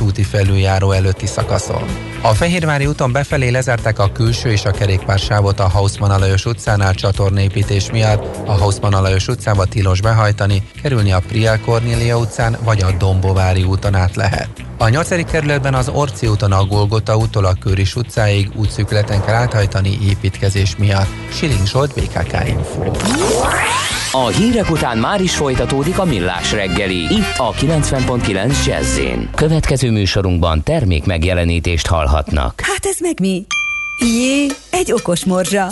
úti felüljáró előtti szakaszon. A Fehérvári úton befelé lezárták a külső és a kerékpársávot a Hausmann Alajos utcánál csatornépítés miatt, a Hausmann Alajos utcába tilos behajtani, kerülni a Priel Kornélia utcán vagy a Dombovári úton át lehet. A 8. kerületben az Orci úton a Golgota úttól a Köris utcáig útszűkületen kell áthajtani építkezés miatt. Siling Zsolt, BKK Info. A hírek után már is folytatódik a millás reggeli, itt a 90.9 jazz Következő műsorunkban termék megjelenítést hallhatnak. Hát ez meg mi? Jé, egy okos morzsa.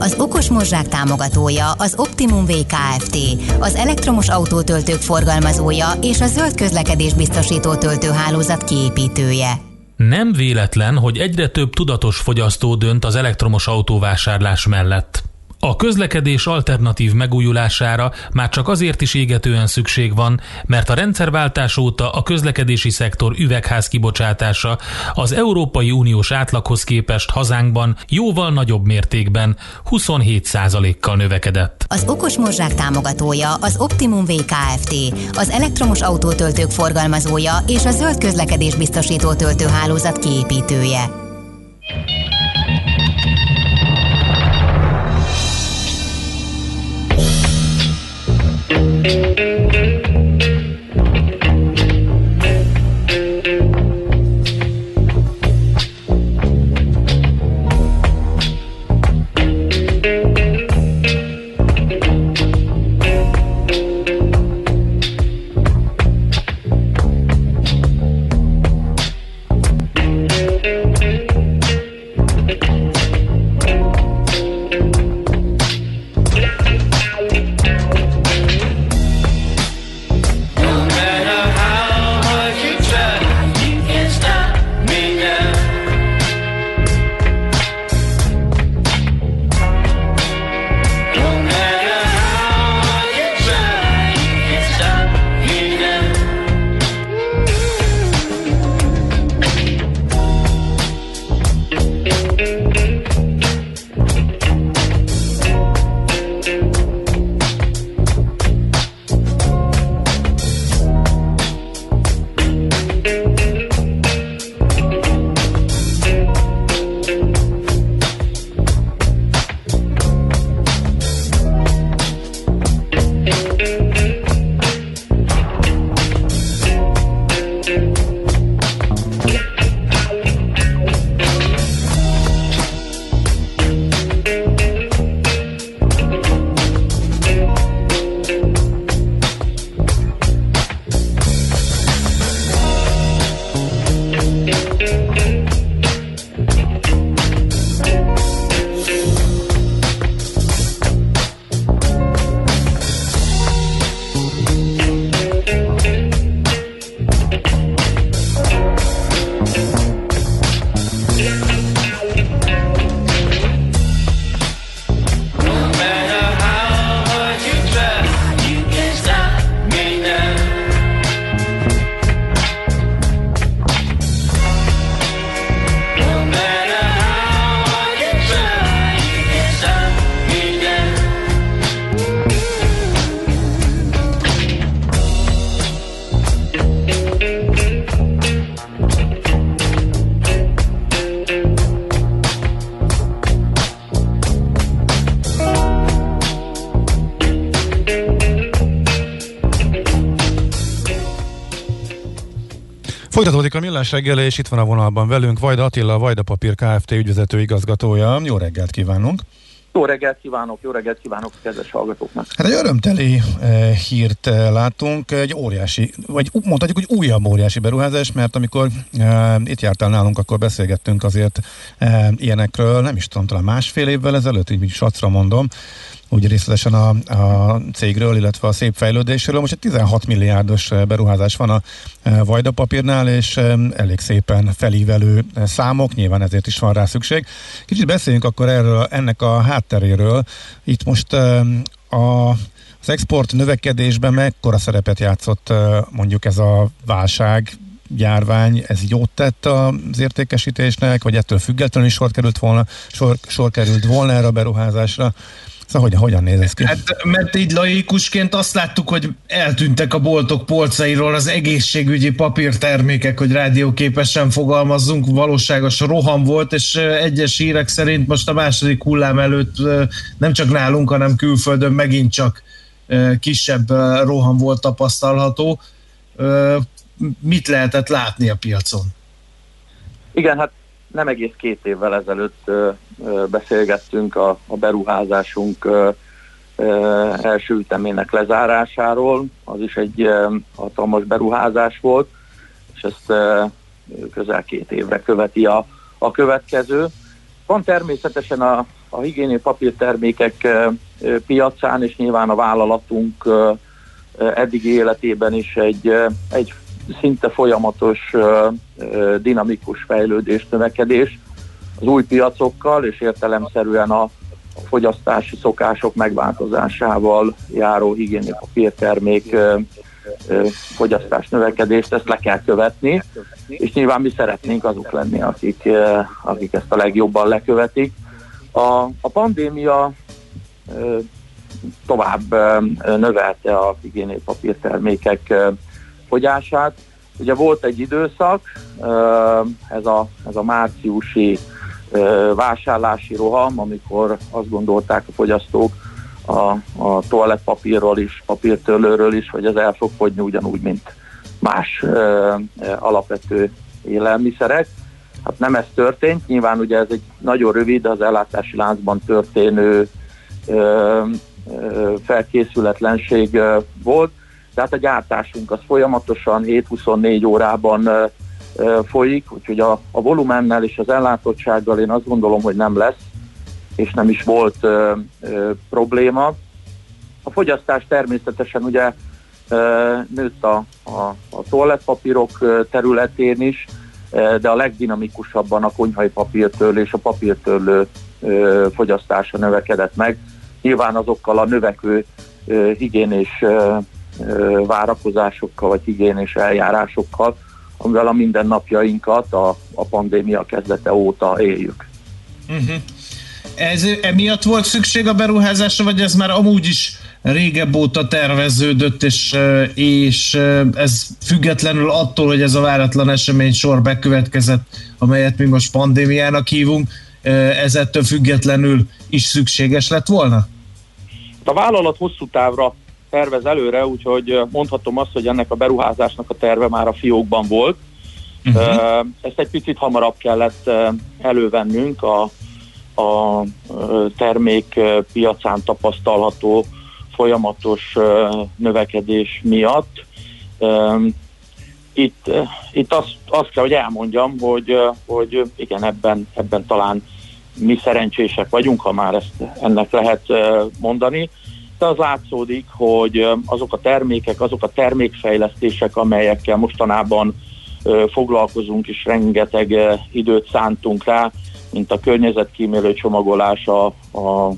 Az Okos Morzsák támogatója az Optimum VKFT, az elektromos autótöltők forgalmazója és a zöld közlekedés biztosító töltőhálózat kiépítője. Nem véletlen, hogy egyre több tudatos fogyasztó dönt az elektromos autóvásárlás mellett. A közlekedés alternatív megújulására már csak azért is égetően szükség van, mert a rendszerváltás óta a közlekedési szektor üvegház kibocsátása az Európai Uniós átlaghoz képest hazánkban jóval nagyobb mértékben 27%-kal növekedett. Az Okos Morzsák támogatója az Optimum VKFT, az elektromos autótöltők forgalmazója és a zöld közlekedés biztosító töltőhálózat kiépítője. Millás reggel, és itt van a vonalban velünk Vajda Attila, a Vajda Papír Kft. ügyvezető igazgatója. Jó reggelt kívánunk! Jó reggelt kívánok, jó reggelt kívánok a kedves hallgatóknak. Hát egy örömteli eh, hírt eh, látunk, egy óriási, vagy mondhatjuk, hogy újabb óriási beruházás, mert amikor eh, itt jártál nálunk, akkor beszélgettünk azért eh, ilyenekről, nem is tudom, talán másfél évvel ezelőtt, így sacra mondom, úgy részletesen a, a cégről, illetve a szép fejlődésről. Most egy 16 milliárdos beruházás van a eh, Vajda papírnál, és eh, elég szépen felívelő számok, nyilván ezért is van rá szükség. Kicsit beszéljünk akkor erről, ennek a hátteréről. Itt most eh, a az export növekedésben mekkora szerepet játszott mondjuk ez a válság, járvány, ez jót tett az értékesítésnek, vagy ettől függetlenül is sor került volna, sor, sor került volna erre a beruházásra. Szóval hogyan, hogyan néz ez ki? Hát, mert így laikusként azt láttuk, hogy eltűntek a boltok polcairól az egészségügyi papírtermékek, hogy rádióképesen fogalmazzunk, valóságos roham volt, és egyes hírek szerint most a második hullám előtt nem csak nálunk, hanem külföldön megint csak kisebb roham volt tapasztalható. Mit lehetett látni a piacon? Igen, hát nem egész két évvel ezelőtt beszélgettünk a, a beruházásunk első ütemének lezárásáról. Az is egy hatalmas beruházás volt, és ezt közel két évre követi a, a következő. Van természetesen a, a higiéni papírtermékek piacán, és nyilván a vállalatunk eddigi életében is egy, egy szinte folyamatos dinamikus fejlődés, növekedés az új piacokkal, és értelemszerűen a, fogyasztási szokások megváltozásával járó higiéni papírtermék fogyasztás növekedést, ezt le kell követni, és nyilván mi szeretnénk azok lenni, akik, akik ezt a legjobban lekövetik. A, a pandémia tovább növelte a higiéniai papírtermékek ö, fogyását. Ugye volt egy időszak, ez a, ez a márciusi vásárlási roham, amikor azt gondolták a fogyasztók a, a toalettpapírról is, papírtörlőről is, hogy ez el fog fogyni ugyanúgy, mint más alapvető élelmiszerek. Hát nem ez történt, nyilván ugye ez egy nagyon rövid, az ellátási láncban történő felkészületlenség volt, tehát a gyártásunk az folyamatosan 7-24 órában folyik, úgyhogy a, a volumennel és az ellátottsággal én azt gondolom, hogy nem lesz, és nem is volt ö, ö, probléma. A fogyasztás természetesen ugye ö, nőtt a, a, a toalettpapírok területén is, ö, de a legdinamikusabban a konyhai papírtörlő és a papírtörlő ö, fogyasztása növekedett meg. Nyilván azokkal a növekvő ö, higiénés ö, várakozásokkal, vagy higiénés eljárásokkal, amivel a mindennapjainkat a, a pandémia kezdete óta éljük. Uh-huh. Ez emiatt volt szükség a beruházásra, vagy ez már amúgy is régebb óta terveződött, és, és ez függetlenül attól, hogy ez a váratlan esemény sor bekövetkezett, amelyet mi most pandémiának hívunk, ez ettől függetlenül is szükséges lett volna? A vállalat hosszú távra tervez előre, úgyhogy mondhatom azt, hogy ennek a beruházásnak a terve már a fiókban volt. Uh-huh. Ezt egy picit hamarabb kellett elővennünk a, a termék piacán tapasztalható folyamatos növekedés miatt. Itt, itt azt, azt kell, hogy elmondjam, hogy, hogy igen, ebben, ebben talán mi szerencsések vagyunk, ha már ezt ennek lehet mondani, de az látszódik, hogy azok a termékek, azok a termékfejlesztések, amelyekkel mostanában foglalkozunk, és rengeteg időt szántunk rá, mint a környezetkímélő csomagolás, a, a,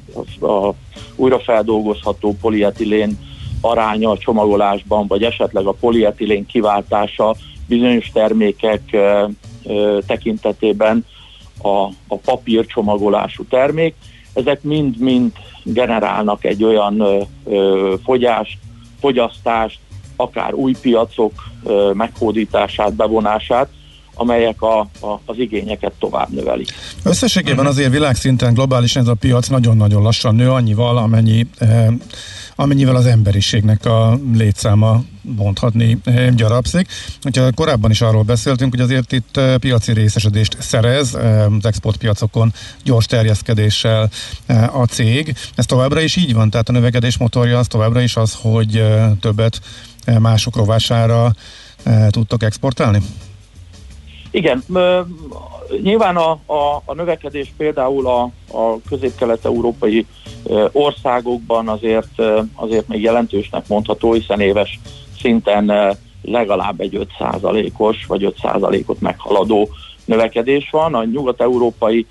a, újrafeldolgozható polietilén aránya a csomagolásban, vagy esetleg a polietilén kiváltása bizonyos termékek ö, ö, tekintetében a, a papír csomagolású termék. Ezek mind-mind generálnak egy olyan fogyást, fogyasztást, akár új piacok ö, meghódítását, bevonását, amelyek a, a, az igényeket tovább növelik. Összességében azért világszinten globálisan ez a piac nagyon-nagyon lassan nő, annyival, amennyi, eh, amennyivel az emberiségnek a létszáma mondhatni eh, gyarapszik. Hogyha korábban is arról beszéltünk, hogy azért itt eh, piaci részesedést szerez eh, az exportpiacokon gyors terjeszkedéssel eh, a cég. Ez továbbra is így van, tehát a növekedés motorja az továbbra is az, hogy eh, többet eh, mások rovására eh, tudtok exportálni? Igen, nyilván a, a, a növekedés például a, a közép-kelet-európai országokban azért, azért még jelentősnek mondható, hiszen éves szinten legalább egy 5%-os vagy 5%-ot meghaladó növekedés van. A nyugat-európai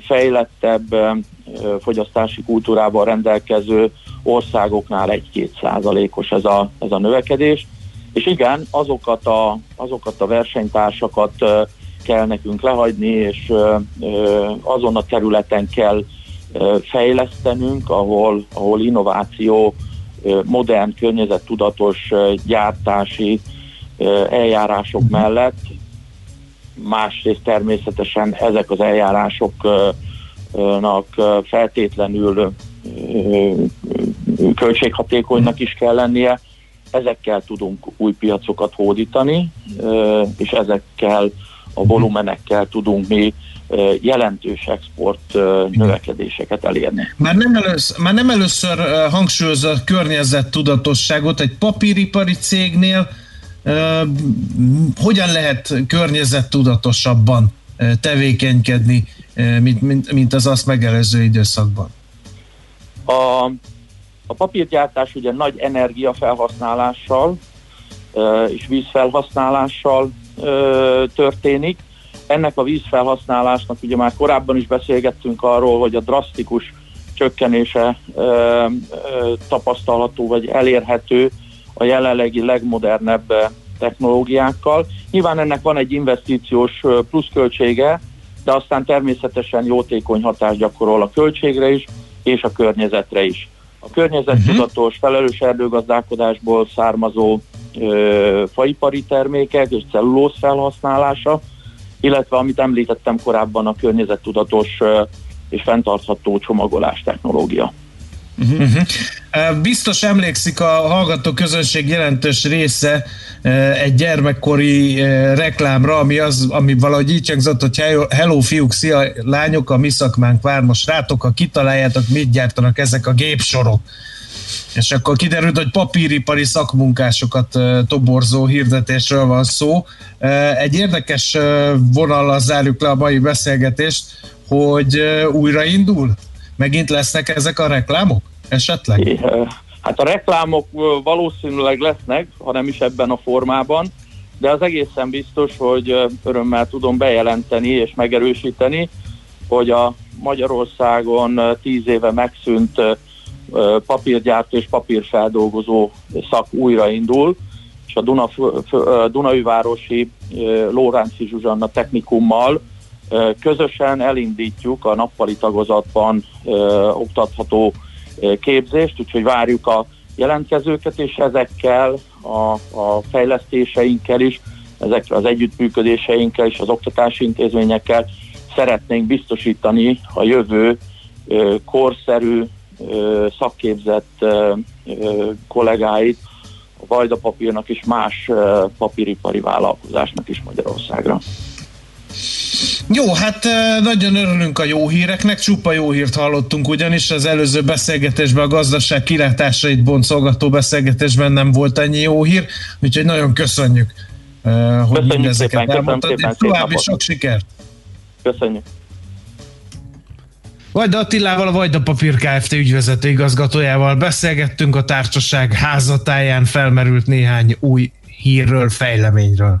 fejlettebb fogyasztási kultúrával rendelkező országoknál 1-2 százalékos ez a, ez a növekedés. És igen, azokat a, azokat a versenytársakat kell nekünk lehagyni, és azon a területen kell fejlesztenünk, ahol, ahol innováció, modern, környezettudatos gyártási eljárások mellett, másrészt természetesen ezek az eljárásoknak feltétlenül költséghatékonynak is kell lennie, ezekkel tudunk új piacokat hódítani, és ezekkel a volumenekkel tudunk mi jelentős export növekedéseket elérni. Már nem, először, már nem először hangsúlyozza a környezet tudatosságot egy papíripari cégnél, hogyan lehet környezet tudatosabban uh, tevékenykedni, mint, mint, mint az azt megelőző időszakban? A, a papírgyártás ugye nagy energiafelhasználással és vízfelhasználással történik. Ennek a vízfelhasználásnak ugye már korábban is beszélgettünk arról, hogy a drasztikus csökkenése tapasztalható vagy elérhető a jelenlegi legmodernebb technológiákkal. Nyilván ennek van egy investíciós pluszköltsége, de aztán természetesen jótékony hatást gyakorol a költségre is, és a környezetre is. A környezettudatos, felelős erdőgazdálkodásból származó ö, faipari termékek és cellulóz felhasználása, illetve amit említettem korábban a környezettudatos ö, és fenntartható csomagolás technológia. Uh-huh. Biztos emlékszik a hallgató közönség jelentős része eh, egy gyermekkori eh, reklámra, ami, az, ami valahogy így hangzott, hogy hello, fiúk, szia lányok, a mi szakmánk vár most rátok, ha kitaláljátok, mit gyártanak ezek a gépsorok. És akkor kiderült, hogy papíripari szakmunkásokat toborzó hirdetésről van szó. Egy érdekes vonallal zárjuk le a mai beszélgetést, hogy újraindul? Megint lesznek ezek a reklámok esetleg? É, Hát a reklámok valószínűleg lesznek, ha nem is ebben a formában, de az egészen biztos, hogy örömmel tudom bejelenteni és megerősíteni, hogy a Magyarországon tíz éve megszűnt papírgyártó és papírfeldolgozó szak újraindul, és a Duna, ö, Lóránci Zsuzsanna technikummal közösen elindítjuk a nappali tagozatban oktatható képzést, úgyhogy várjuk a jelentkezőket, és ezekkel a, a fejlesztéseinkkel is, ezekkel az együttműködéseinkkel és az oktatási intézményekkel szeretnénk biztosítani a jövő korszerű, szakképzett kollégáit a Vajda papírnak és más papíripari vállalkozásnak is Magyarországra. Jó, hát nagyon örülünk a jó híreknek, csupa jó hírt hallottunk, ugyanis az előző beszélgetésben a gazdaság kilátásait boncolgató beszélgetésben nem volt ennyi jó hír, úgyhogy nagyon köszönjük, hogy Köszönjük mindezeket szépen, elmondtad, és további sok sikert! Köszönjük! Vajda Attilával, a Vajda Papír Kft. ügyvezető igazgatójával beszélgettünk a társaság házatáján felmerült néhány új hírről, fejleményről.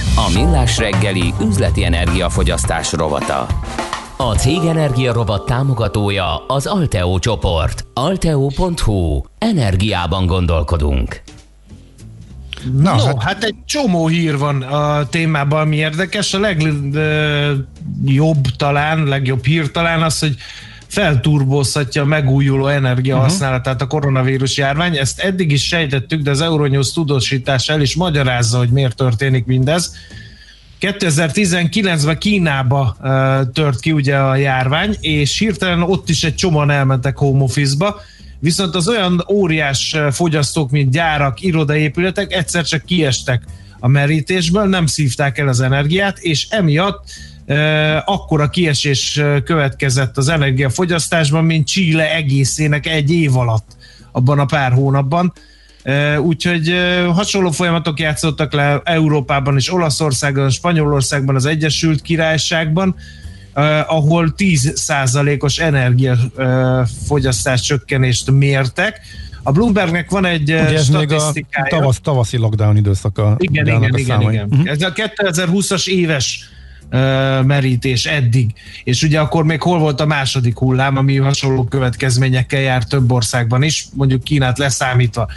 A Millás reggeli üzleti energiafogyasztás rovata. A Cég Energia Robot támogatója az Alteo csoport. Alteo.hu. Energiában gondolkodunk. Na, no, hát, hát egy csomó hír van a témában, ami érdekes. A legjobb talán, legjobb hír talán az, hogy felturbózhatja a megújuló energia Mhm. használatát a koronavírus járvány. Ezt eddig is sejtettük, de az Euronews tudósítása el is magyarázza, hogy miért történik mindez. 2019-ben Kínába uh, tört ki ugye a járvány, és hirtelen ott is egy csomóan elmentek home office-ba, viszont az olyan óriás fogyasztók, mint gyárak, irodaépületek egyszer csak kiestek a merítésből, nem szívták el az energiát, és emiatt akkora kiesés következett az energiafogyasztásban, mint Chile egészének egy év alatt abban a pár hónapban. Úgyhogy hasonló folyamatok játszottak le Európában és Olaszországban, Spanyolországban, az Egyesült Királyságban, ahol 10%-os energiafogyasztás csökkenést mértek. A Bloombergnek van egy Ugye ez még a statisztikája. tavasz, tavaszi lockdown időszaka. Igen, igen, igen, számai. igen. Mhm. Ez a 2020-as éves merítés eddig. És ugye akkor még hol volt a második hullám, ami hasonló következményekkel jár több országban is, mondjuk Kínát leszámítva.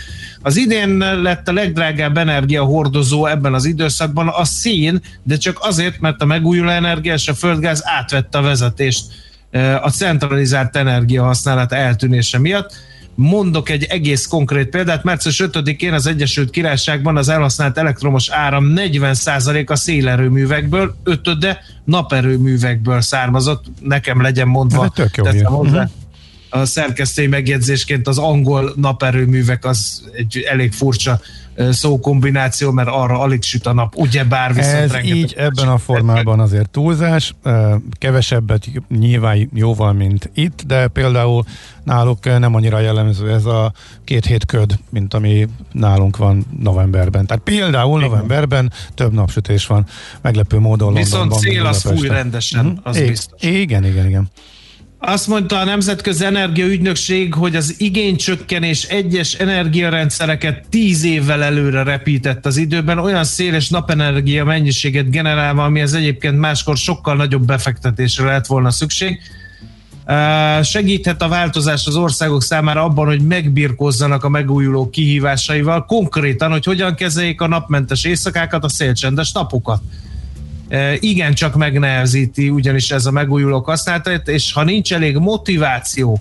Az idén lett a legdrágább energiahordozó ebben az időszakban a szén, de csak azért, mert a megújuló energia és a földgáz átvette a vezetést a centralizált energiahasználat eltűnése miatt. Mondok egy egész konkrét példát. Március 5-én az Egyesült Királyságban az elhasznált elektromos áram 40%-a szélerőművekből, ötöde naperőművekből származott. Nekem legyen mondva. Teszem hozzá. Mhm. A szerkesztői megjegyzésként az angol naperőművek az egy elég furcsa szókombináció, mert arra alig süt a nap, ugyebár viszont Ez rengeteg így ebben a formában azért túlzás, kevesebbet nyilván jóval, mint itt, de például náluk nem annyira jellemző ez a két hét köd, mint ami nálunk van novemberben. Tehát például novemberben több napsütés van, meglepő módon Viszont Londonban, mint szél az fúj rendesen, Mhm. az I- biztos. Igen, igen, igen. Azt mondta a Nemzetközi Energiaügynökség, hogy az igénycsökkenés egyes energiarendszereket tíz évvel előre repített az időben, olyan széles napenergia mennyiséget generálva, ami az egyébként máskor sokkal nagyobb befektetésre lett volna szükség. Segíthet a változás az országok számára abban, hogy megbirkózzanak a megújuló kihívásaival, konkrétan, hogy hogyan kezeljék a napmentes éjszakákat, a szélcsendes napokat. Igen csak megnehezíti ugyanis ez a megújulók használatát, és ha nincs elég motiváció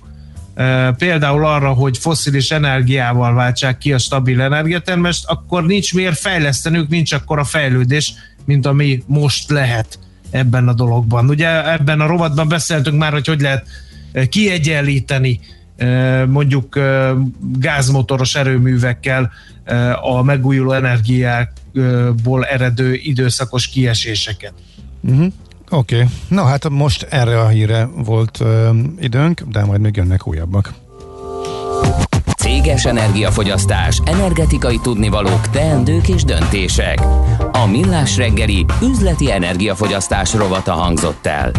például arra, hogy foszilis energiával váltsák ki a stabil energiatermest, akkor nincs miért fejlesztenünk, nincs akkor a fejlődés, mint ami most lehet ebben a dologban. Ugye ebben a rovatban beszéltünk már, hogy hogy lehet kiegyenlíteni mondjuk gázmotoros erőművekkel a megújuló energiákból eredő időszakos kieséseket. Uh-huh. Oké, okay. na hát most erre a híre volt ö, időnk, de majd még jönnek újabbak. Céges energiafogyasztás, energetikai tudnivalók, teendők és döntések. A Millás reggeli üzleti energiafogyasztás rovata hangzott el.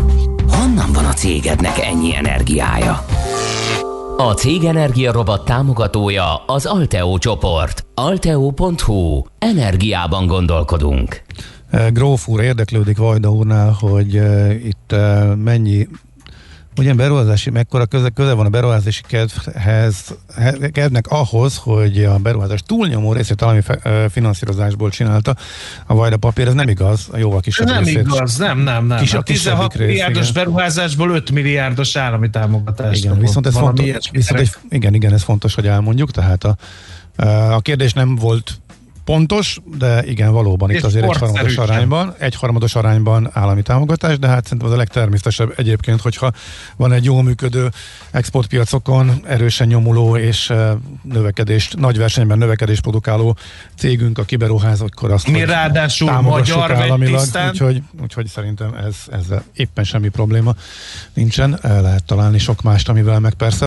Honnan van a cégednek ennyi energiája? A Cég Energia Robot támogatója az Alteo csoport. Alteo.hu. Energiában gondolkodunk. Eh, Gróf úr érdeklődik Vajda úrnál, hogy uh, itt uh, mennyi Ugye beruházási, mekkora köze, köze van a beruházási kedvhez, he- kedvnek ahhoz, hogy a beruházás túlnyomó részét ö, finanszírozásból csinálta a Vajda papír, ez nem igaz, a jóval kisebb Nem részét. igaz, nem, nem, nem. Kis- a a kisebbik 16 rész, milliárdos igen. beruházásból 5 milliárdos állami támogatás. Igen, viszont ez fontos, viszont egy, igen, igen, ez fontos, hogy elmondjuk, tehát a, a kérdés nem volt pontos, de igen, valóban itt azért egyharmados arányban, egyharmados arányban állami támogatás, de hát szerintem az a legtermészetesebb egyébként, hogyha van egy jól működő exportpiacokon erősen nyomuló és eh, növekedést, nagy versenyben növekedést produkáló cégünk, a kiberuház, akkor azt Mi ráadásul magyar államilag, úgyhogy, úgyhogy szerintem ez, ezzel éppen semmi probléma nincsen, El lehet találni sok mást, amivel meg persze